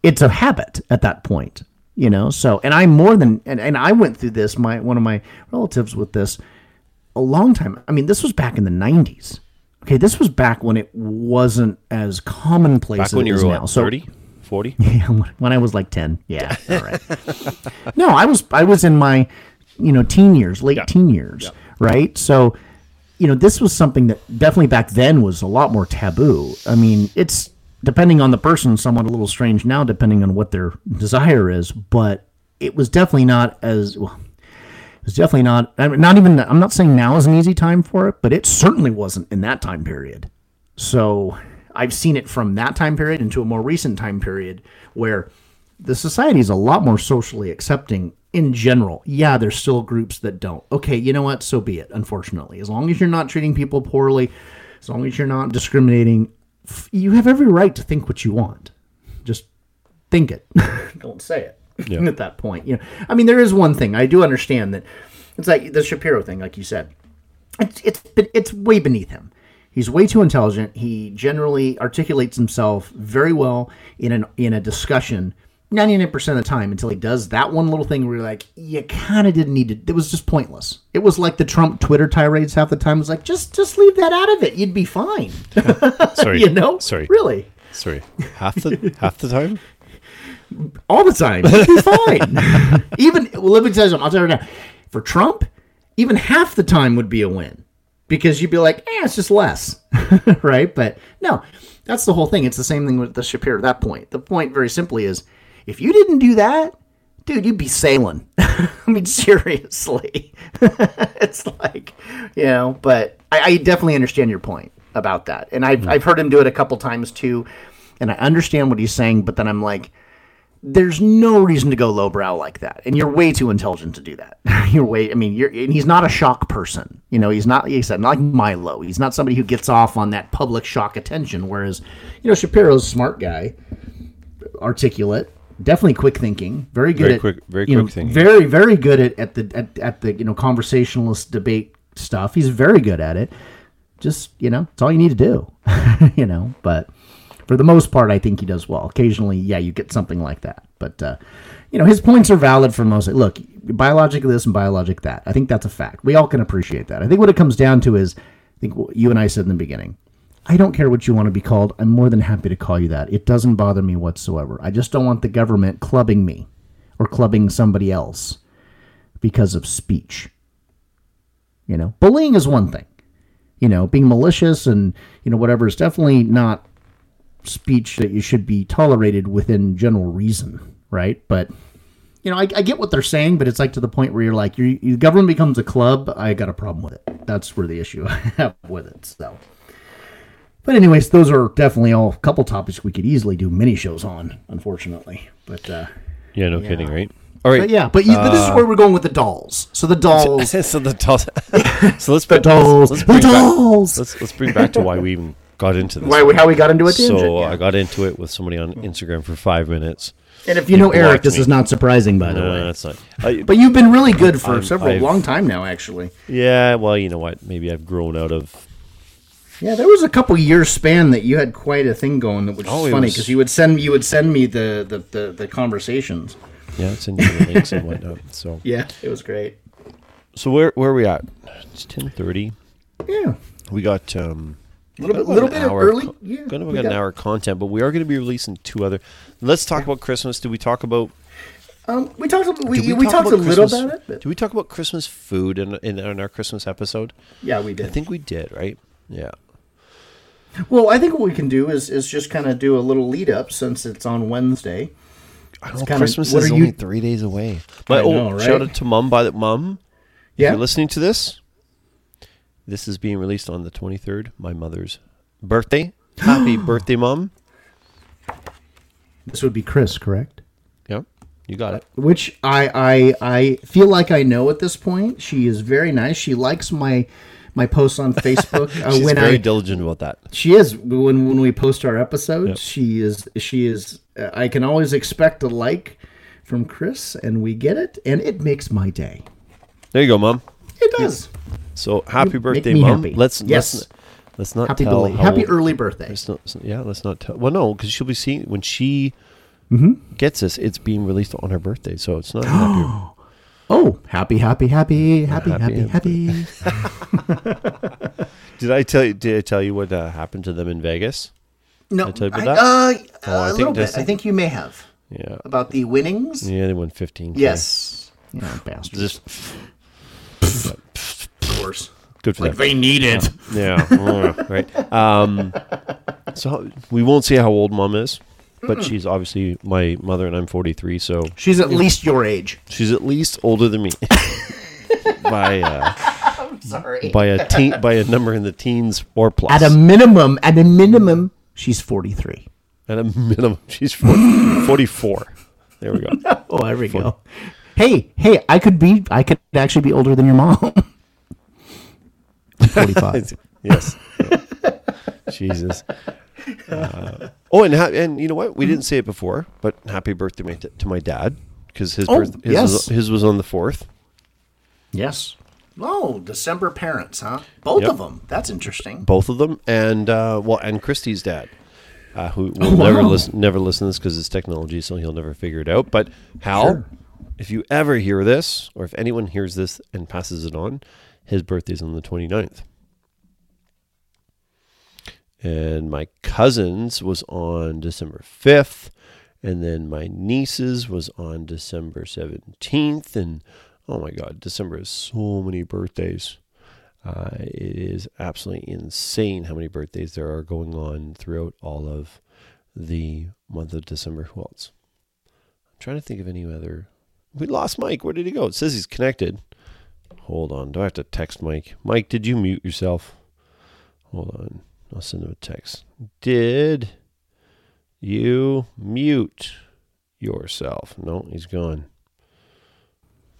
it's a habit at that point, you know. So, and I'm more than, and, and I went through this. My one of my relatives with this a long time. I mean, this was back in the 90s. Okay, this was back when it wasn't as commonplace Back as when you were now. what, So 30, 40? (laughs) yeah, when- I was like 10. Yeah, all right. (laughs) no, I was I was in my, you know, teen years, late Yeah. teen years, right? So, you know, this was something that definitely back then was a lot more taboo. I mean, it's depending on the person, somewhat a little strange now, depending on what their desire is, but it was definitely not as well. It was definitely not. I mean, not even. I'm not saying now is an easy time for it, but it certainly wasn't in that time period. So I've seen it from that time period into a more recent time period where the society is a lot more socially accepting in general. Yeah, there's still groups that don't. Okay, you know what? So be it, unfortunately. As long as you're not treating people poorly, as long as you're not discriminating, you have every right to think what you want. Just think it. (laughs) don't say it (laughs) Yeah. at that point. You know, I mean, there is one thing I do understand that it's like the Shapiro thing, like you said. It's it's it's way beneath him. He's way too intelligent. He generally articulates himself very well in an in a discussion. 99% of the time until he does that one little thing where you're like, you kind of didn't need to. It was just pointless. It was like the Trump Twitter tirades half the time. It was like, just just leave that out of it. You'd be fine. (laughs) Sorry. (laughs) you know? Sorry. Really? Sorry. Half the half the time? (laughs) all the time. You'd be fine. even well, let me tell you something. I'll tell you right now. For Trump, even half the time would be a win because you'd be like, eh, it's just less, right? But no, that's the whole thing. It's the same thing with the Shapiro. At that point. The point, very simply, is if you didn't do that, dude, you'd be sailing. (laughs) I mean, seriously, (laughs) it's like you know. But I, I definitely understand your point about that, and I've hmm. I've heard him do it a couple times too, and I understand what he's saying. But then I'm like there's no reason to go lowbrow like that, and you're way too intelligent to do that. (laughs) you're way. I mean, you're. And he's not a shock person. You know, he's not. Like he said, not like Milo. He's not somebody who gets off on that public shock attention. Whereas, you know, Shapiro's a smart guy, articulate, definitely quick thinking, very good Very at quick- very you know, thinking. very very good at, at the at, at the you know conversationalist debate stuff. He's very good at it. Just you know, it's all you need to do. (laughs) you know, but for the most part, I think he does well. Occasionally, yeah, you get something like that, but uh, you know, his points are valid for most. Look, biologic this and biologic that. I think that's a fact. We all can appreciate that. I think what it comes down to is, I think what you and I said in the beginning. I don't care what you want to be called. I'm more than happy to call you that. It doesn't bother me whatsoever. I just don't want the government clubbing me or clubbing somebody else because of speech. You know, bullying is one thing. You know, being malicious and, you know, whatever is definitely not speech that you should be tolerated within general reason, right? But you know, I, I get what they're saying, but it's like to the point where you're like, your your government becomes a club. I got a problem with it. That's where the issue (laughs) I have with it. So, but anyways, those are definitely all a couple topics we could easily do mini shows on. Unfortunately, but uh, Yeah, no kidding, right? All right. but yeah, but, you, but this is where we're going with the dolls. So the dolls, (laughs) so the dolls. (laughs) so let's the let's- dolls, Let's, the bring back, dolls. let's let's bring back to why we even got into this. Why we, how we got into it? so yeah. I got into it with somebody on Instagram for five minutes. and if you know Eric, this me. is not surprising, by the No, way. that's not. I, But you've been really good for I'm- several I've- long time now, actually. yeah, well, you know what? Maybe I've grown out of. Yeah, there was a couple years span that you had quite a thing going, which Oh, funny because you would send you would send me the the, the, the conversations. Yeah, it's in the links and whatnot. (laughs) So, Yeah, it was great. so where where are we at? It's ten thirty. Yeah, We got um, a little bit, about little bit of hour early. Yeah, we we got, got- an hour of content, but we are going to be releasing two other. Let's talk about Christmas. Did we talk about? Um, we talked. About, we, did we, talk talked a little about it. But Did we talk about Christmas food in, in in our Christmas episode? yeah, we did. I think we did, right? Yeah. Well, I think what we can do is is just kind of do a little lead up since it's on Wednesday. I don't know. kinda- Christmas what is are only you- three days away. But oh, know, right? shout out to mum by the mum. If Yeah. you're listening to this, this is being released on the 23rd, my mother's birthday. Happy (gasps) birthday, mum. This would be Chris, correct? Yep, you got it. Which I I I feel like I know at this point. She is very nice. She likes my my posts on Facebook. (laughs) Uh, She's when very I diligent about that. She is when when we post our episodes. Yep. She is she is. Uh, I can always expect a like from Chris, and we get it, and it makes my day. There you go, mom. It does. So happy make birthday, mom. happy. Let's Yes. let's let's not Happy tell happy old- early birthday. Let's not, yeah, let's not tell. Well, no, because she'll be seeing when she Mm-hmm. gets this. It's being released on her birthday, so it's not (gasps) happy. Oh, happy, happy, happy, happy, Happy, happy, happy. (laughs) Did I tell you? Did I tell you what uh, happened to them in Vegas? No, I tell you about I- that? Uh, Oh, I a think little bit. that's- I think you may have Yeah, about the winnings. yeah, they won fifteen. Yes. Yeah, bastards. just of course. good for them. They need it. Yeah, mm, right. Um, so we won't see how old mom is, but she's obviously my mother, and I'm 43, so She's at least your age. she's at least older than me (laughs) by uh, Sorry. by a teen by a number in the teens or plus. At a minimum, at a minimum. She's 43. At a minimum, she's 40, 44. There we go. (laughs) Oh, there we go. Hey, hey, I could be, I could actually be older than your mom. I'm (laughs) 45. yes. Jesus. Uh, oh, and ha- and you know what? We didn't say it before, but happy birthday my t- to my dad because his Oh, birth his, yes. was, his was on the fourth. yes. Oh, December parents, huh? Both Yep. of them. That's interesting. both of them, and uh, well, and Christy's dad, uh, who will Oh, never wow. listen, never listen to this because it's technology, so he'll never figure it out. But Hal, Sure. if you ever hear this, or if anyone hears this and passes it on, his birthday's on the 29th. And my cousin's was on December 5th. And then my niece's was on December 17th. And oh my God, December has so many birthdays. Uh, it is absolutely insane how many birthdays there are going on throughout all of the month of December. Who else? I'm trying to think of any other. We lost Mike. Where did he go? It says he's connected. Hold on. Do I have to text Mike? Mike, did you mute yourself? Hold on. I'll send him a text. Did you mute yourself? No, he's gone.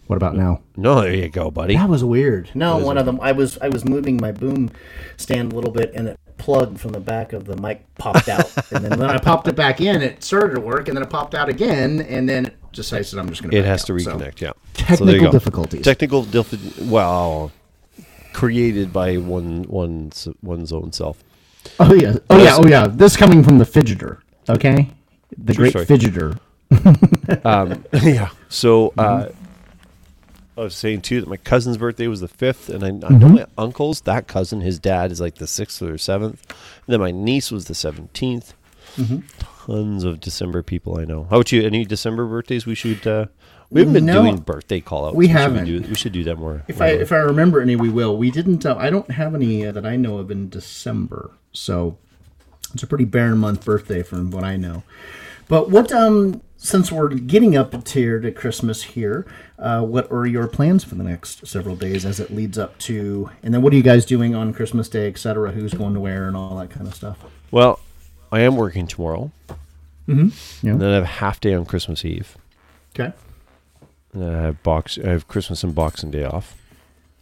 What about now? No, there you go, buddy. That was weird. No, That is one of them. I was I was moving my boom stand a little bit, and it plugged from the back of the mic popped out, (laughs) and then when I popped it back in, it started to work, and then it popped out again, and then it just I said I'm just going to. It has to reconnect, yeah. So there Technical you go. difficulties. Technical diffi- well, created by one one's one's own self. Oh yeah, oh yeah, oh yeah. This coming from the fidgeter, okay? The True great story. fidgeter. (laughs) Um, (laughs) yeah. So uh, I was saying too that my cousin's birthday was the fifth, and I, I know my uncle's that cousin, his dad is like the sixth or seventh. And then my niece was the 17th Tons of December people I know. How about you? Any December birthdays we should? Uh, we haven't been No. doing birthday call outs. We should haven't. do, we should do that more. If I if I remember any, we will. We didn't. Uh, I don't have any uh, that I know of in December, so it's a pretty barren month birthday from what I know. But what um since we're getting up to here to Christmas here, uh, what are your plans for the next several days as it leads up to? And then what are you guys doing on Christmas Day, etc. Who's going to where and all that kind of stuff? well, I am working tomorrow, Yeah. and then I have a half day on Christmas Eve. Okay. And then I have box. I have Christmas and Boxing Day off.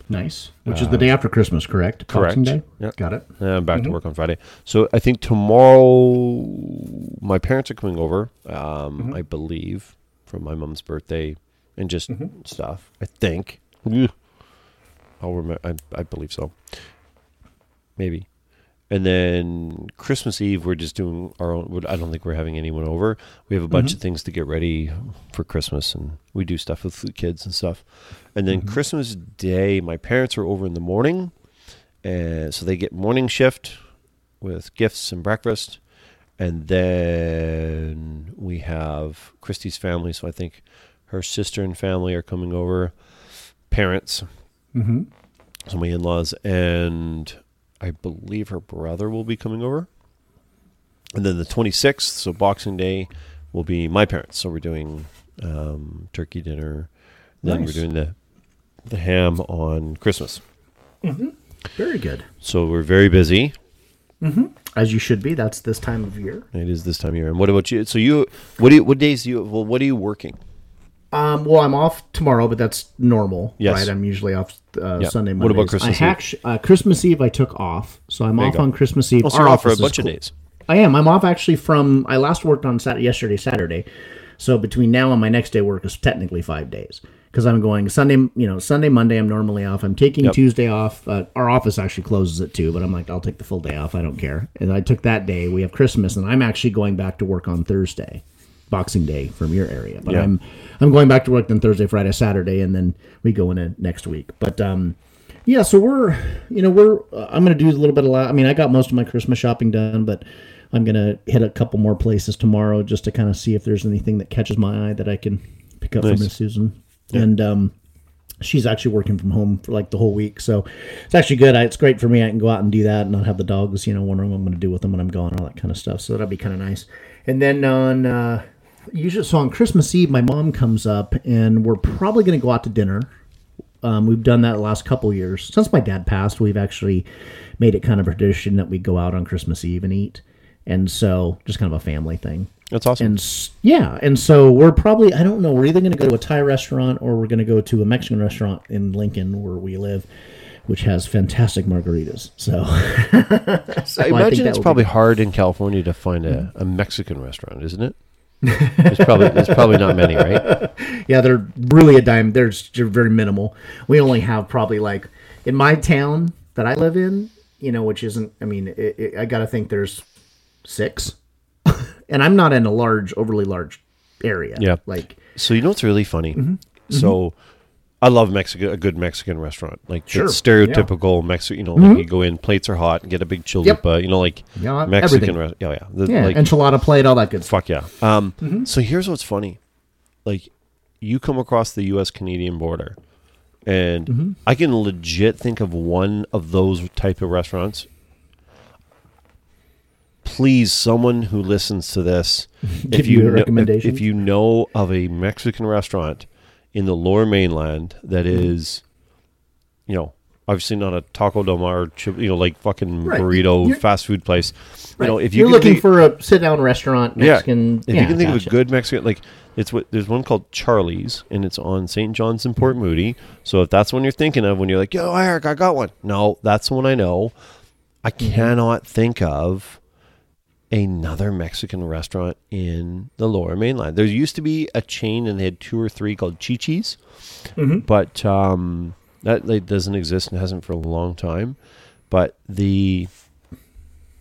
Nice. Which is the day after Christmas, correct? Boxing correct. Day. Yeah. Got it. And I'm back to mm-hmm. work on Friday. So I think tomorrow my parents are coming over. Um, mm-hmm. I believe for my mom's birthday and just mm-hmm. stuff. I think. I'll remember. I, I believe so. Maybe. And then Christmas Eve, we're just doing our own. I don't think we're having anyone over. We have a bunch of things to get ready for Christmas, and we do stuff with the kids and stuff. And then Christmas Day, my parents are over in the morning, and so they get morning shift with gifts and breakfast. And then we have Christy's family. So I think her sister and family are coming over, parents, Mm-hmm. so my in-laws and i believe her brother will be coming over. And then the 26th so boxing day will be my parents. So we're doing um, turkey dinner. Then Nice. we're doing the the ham on christmas. Very good. so we're very busy. As you should be. That's this time of year. it is this time of year. And what about you? So you what do you what days do you well what are you working Um, well, I'm off tomorrow, but that's normal, Yes. right? I'm usually off uh, Yeah. Sunday, What about Christmas I Eve? uh, Christmas Eve, I took off, so I'm There off on Christmas Eve. oh, so Our off for a bunch of days I am. I'm off actually from. I last worked on Saturday, yesterday, Saturday. So between now and my next day work is technically five days because I'm going Sunday. You know, Sunday, Monday I'm normally off. I'm taking Yep. Tuesday off. Uh, our office actually closes at two, but I'm like, I'll take the full day off. I don't care. And I took that day. We have Christmas, and I'm actually going back to work on Thursday, Boxing Day from your area. But Yeah. I'm I'm going back to work then Thursday, Friday, Saturday, and then we go into next week. But um, yeah, so we're, you know, we're. Uh, I'm gonna do a little bit of. la- I mean, I got most of my Christmas shopping done, but I'm gonna hit a couple more places tomorrow just to kind of see if there's anything that catches my eye that I can pick up Nice. from Miss Susan. And um, she's actually working from home for like the whole week, so it's actually good. I, it's great for me. I can go out and do that and not have the dogs, you know, wondering what I'm gonna do with them when I'm gone, all that kind of stuff. So that'll be kind of nice. And then on. Uh, Usually, so on Christmas Eve, my mom comes up, and we're probably going to go out to dinner. Um, we've done that the last couple years since my dad passed. We've actually made it kind of a tradition that we go out on Christmas Eve and eat. and so just kind of a family thing. That's awesome. And yeah, and so we're probably I don't know. We're either going to go to a Thai restaurant or we're going to go to a Mexican restaurant in Lincoln where we live, which has fantastic margaritas. So, (laughs) so I imagine that it's will be probably hard in California to find a, a Mexican restaurant, isn't it? There's probably there's probably not many, right? (laughs) Yeah, they're really a dime. They're they're very minimal. We only have probably like in my town that I live in, you know, which isn't. I mean, it, it, I got to think there's six, (laughs) and I'm not in a large, overly large area. Yeah. like So you know what's really funny? Mm-hmm. So mm-hmm. I love Mexican a good Mexican restaurant. Like Sure. it's stereotypical Mexican. You know, mm-hmm. like you go in, plates are hot, and get a big chalupa. You know, like Yeah, Mexican. everything. Re- yeah, oh, yeah. The- yeah, like, enchilada plate, all that good stuff. fuck yeah. Um, mm-hmm. So here's what's funny, like you come across the U.S. Canadian border, and mm-hmm. I can legit think of one of those type of restaurants. Please, someone who listens to this, (laughs) Give if you you a know, recommendation? if you know of a Mexican restaurant in the Lower Mainland that Mm-hmm. you know, obviously not a Taco Del Mar, chip- you know, like fucking Right. burrito You're- fast food place. You know, if you you're looking think- for a sit-down restaurant, Mexican, if yeah, you can think of a good Mexican, like it's what there's one called Charlie's, and it's on St. John's in Port Moody. So if that's one you're thinking of when you're like, "Yo, Eric, I got one," no, that's the one I know. I Mm-hmm. cannot think of another Mexican restaurant in the Lower Mainland. There used to be a chain, and they had two or three called Chi-Chi's, Mm-hmm. but um, that like, doesn't exist and hasn't for a long time. But the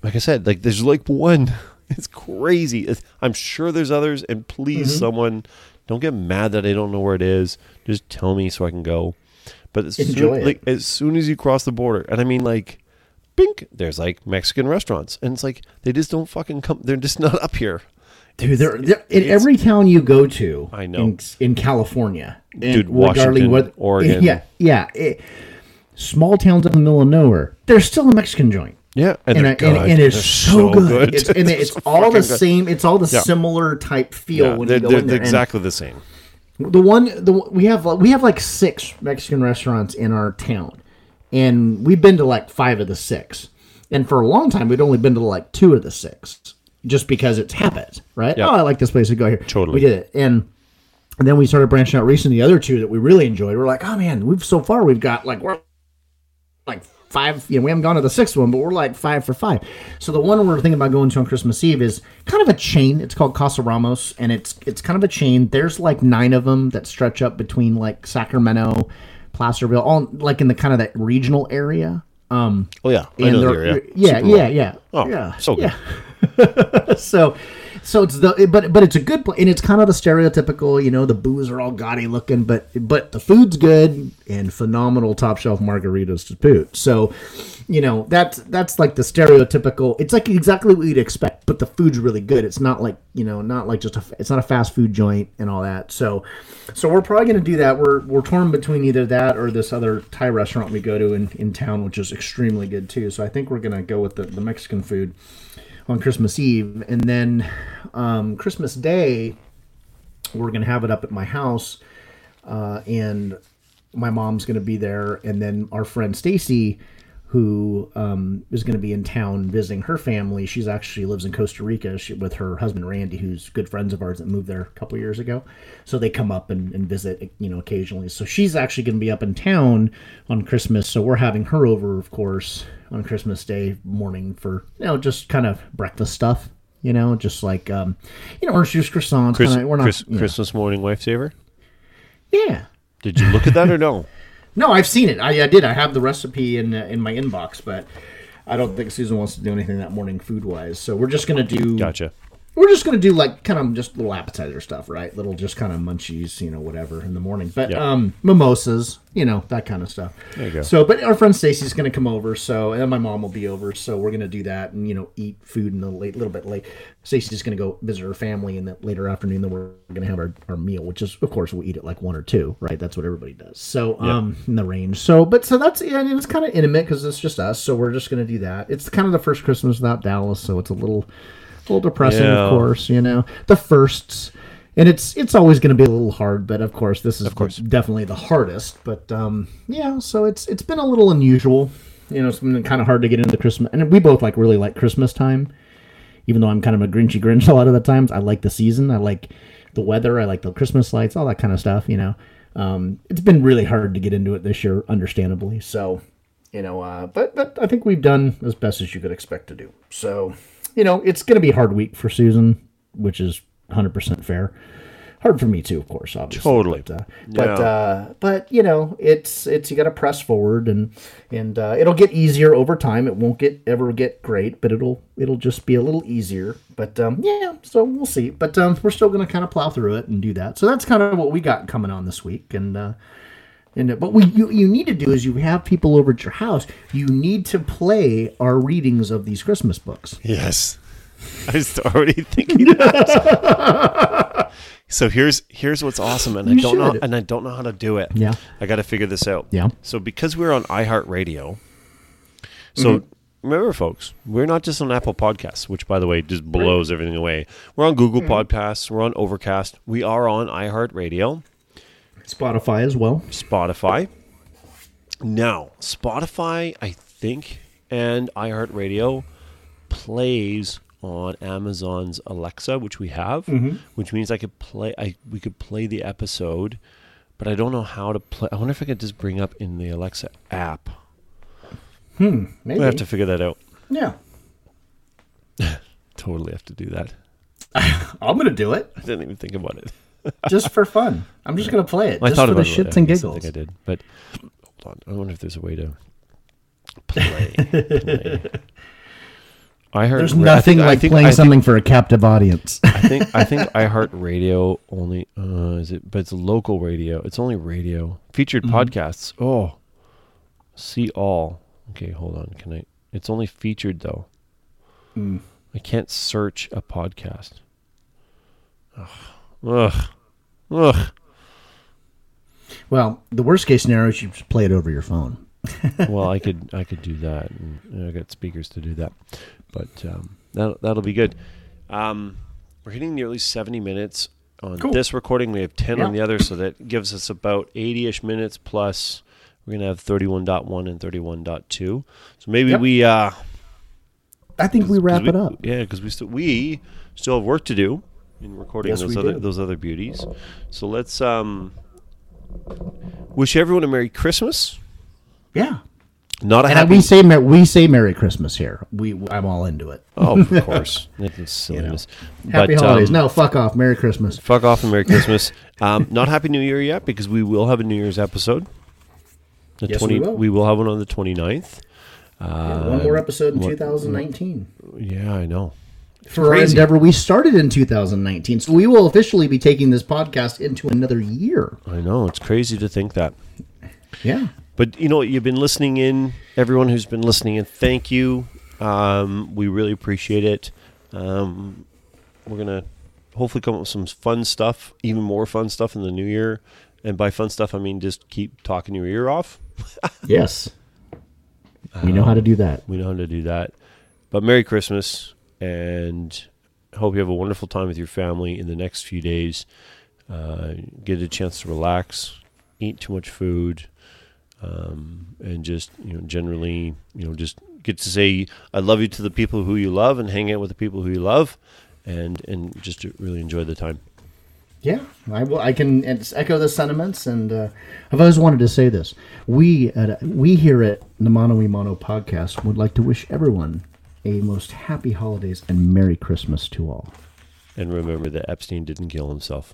like I said, like there's like one. (laughs) It's crazy. It's, I'm sure there's others, and please, Mm-hmm. someone don't get mad that I don't know where it is. Just tell me so I can go. But as soon, like as soon as you cross the border, and I mean like, bink, there's like Mexican restaurants, and it's like they just don't fucking come. They're just (laughs) not up here. Dude, they're, they're, in every town you go to, I know. in, in California, Dude, Washington, Oregon. (laughs) yeah, yeah, it- small towns in the middle of nowhere, there's still a Mexican joint. Yeah, and, and, and, and it's They're so, good. It's, (laughs) and it's so all the good. same. It's all the Yeah. similar type feel Yeah, when they're, you go they're in there. Exactly the same. the one, the we have we have like six Mexican restaurants in our town, and we've been to like five of the six. And for a long time, we'd only been to like two of the six, just because it's habit, right? Yeah. Oh, I like this place. We go here. Totally. we did it, and and then we started branching out recently. The other two that we really enjoyed, we're like, oh man, we've so far we've got like we're like five. You know, we haven't gone to the sixth one, but we're like five for five. So the one we're thinking about going to on Christmas Eve is kind of a chain. It's called Casa Ramos, and it's it's kind of a chain. There's like nine of them that stretch up between like Sacramento, Placerville, all like in the kind of that regional area. Um, Oh yeah, I and know the yeah, yeah, well. yeah, Oh, yeah, so good. yeah. (laughs) so so it's the but but it's a good place and it's kind of the stereotypical you know the booze are all gaudy looking but but the food's good and phenomenal top shelf margaritas to boot so you know that's that's like the stereotypical it's like exactly what you'd expect but the food's really good. It's not like you know not like just a it's not a fast food joint and all that. So so we're probably going to do that. We're we're torn between either that or this other thai restaurant we go to in, in town which is extremely good too. So i think we're going to go with the, the mexican food on Christmas Eve, and then um, Christmas Day, we're gonna have it up at my house, uh, and my mom's gonna be there, and then our friend Stacy, who um, is gonna be in town visiting her family. She's actually lives in Costa Rica she, with her husband Randy, who's good friends of ours that moved there a couple years ago. So they come up and, and visit, you know, occasionally. So she's actually gonna be up in town on Christmas. So we're having her over, of course, on Christmas Day morning for you know just kind of breakfast stuff. You know, just like um, you know, orange juice croissants. Chris, kinda, we're not, Chris, you know. Christmas morning wife saver. Yeah. Did you look at that or no? (laughs) No, I've seen it. I, I did. I have the recipe in uh, in my inbox, but I don't think Susan wants to do anything that morning food wise. So we're just gonna do. Gotcha. We're just gonna do like kind of just little appetizer stuff, right? Little just kind of munchies, you know, whatever in the morning. But Yeah. um, mimosas, you know, that kind of stuff. There you go. So, but our friend Stacy's gonna come over, so and my mom will be over, so we're gonna do that and you know eat food in the late, little bit late. Stacy's gonna go visit her family in the later afternoon. Then we're gonna have our, our meal, which is of course we'll eat at like one or two, right? That's what everybody does. So um, in the range. So, but so that's yeah, and it's kind of intimate because it's just us. So we're just gonna do that. It's kind of the first Christmas without Dallas, so it's a little, little depressing, Yeah. of course. You know, the firsts. And it's it's always going to be a little hard, but of course this is Of course. definitely the hardest. But um, yeah, so it's it's been a little unusual. You know, it's been kind of hard to get into the Christmas, and we both like really like Christmas time. even though I'm kind of a Grinchy Grinch (laughs) a lot of the times, I like the season. I like the weather. I like the Christmas lights, all that kind of stuff. You know, um, it's been really hard to get into it this year, understandably. So, you know, uh, but but I think we've done as best as you could expect to do. So, you know, it's going to be a hard week for Susan, which is 100% fair. Hard for me too, of course, obviously. Totally. But, uh, but, uh, but you know, it's it's you got to press forward, and and uh, it'll get easier over time. It won't get ever get great, but it'll it'll just be a little easier. But um, yeah, so we'll see. But um, we're still going to kind of plow through it and do that. So that's kind of what we got coming on this week, and. Uh, and, but what you, you need to do is you have people over at your house. You need to play our readings of these Christmas books. Yes. (laughs) I was already thinking that. (laughs) so here's here's what's awesome, and I don't know and I don't know how to do it. Yeah. I got to figure this out. Yeah. So because we're on iHeartRadio, so Mm-hmm. remember, folks, we're not just on Apple Podcasts, which by the way just blows everything away. We're on Google Mm-hmm. Podcasts. We're on Overcast. We are on iHeartRadio. Spotify as well. Spotify. Now, Spotify, I think, and iHeartRadio plays on Amazon's Alexa, which we have, which means I could play. I we could play the episode, but I don't know how to play. I wonder if I could just bring up in the Alexa app. Hmm. Maybe. I have to figure that out. yeah. (laughs) Totally have to do that. (laughs) I'm going to do it I didn't even think about it. Just for fun. I'm just going to play it I just thought for the about it. shits I and guess I giggles. think I did, but hold on. I wonder if there's a way to play. (laughs) play. I heard. There's I nothing think- I like think- playing I think- something for a captive audience. I think I think iHeartRadio only uh, is it, but it's local radio. It's only radio featured Mm-hmm. podcasts. Oh, see all. Okay, hold on. Can I? It's only featured though. Mm. I can't search a podcast. Ugh, ugh, ugh. well, the worst case scenario is you just play it over your phone. (laughs) well, I could I could do that, I got speakers to do that, but um, that that'll be good. Um, we're hitting nearly seventy minutes on Cool. this recording. We have ten on the other, so that gives us about eighty-ish minutes. Plus, we're gonna have thirty-one point one and thirty-one point two. So maybe Yep. we uh, I think we wrap we- it up. Yeah, because we still we still have work to do in recording Yes, those other those other beauties. So let's um, wish everyone a Merry Christmas. Yeah. Not a And happy we say we say Merry Christmas here. We I'm all into it. Oh, of (laughs) course. That's silliness. Happy But, holidays. um, no, fuck off. Merry Christmas. Fuck off and Merry (laughs) Christmas. Um, not Happy New Year yet because we will have a New Year's episode. The Yes, we will. we will have one on the 29th. Uh, One more episode in what- 2019. Yeah, I know. For our endeavor, we started in 2019, so we will officially be taking this podcast into another year. I know. It's crazy to think that. Yeah. But you know, you've been listening in. Everyone who's been listening in, thank you. Um, we really appreciate it. Um, we're gonna hopefully come up with some fun stuff, even more fun stuff in the new year. And by fun stuff, I mean just keep talking your ear off. (laughs) Yes. We know how to do that. We know how to do that. But Merry Christmas, and hope you have a wonderful time with your family in the next few days. Uh, get a chance to relax, eat too much food, um, and just you know generally you know just get to say I love you to the people who you love, and hang out with the people who you love, and and just really enjoy the time. Yeah, I will. I can echo the sentiments, and uh, I've always wanted to say this. We at we here at the Mono Mono podcast would like to wish everyone a most happy holidays and Merry Christmas to all. And remember that Epstein didn't kill himself.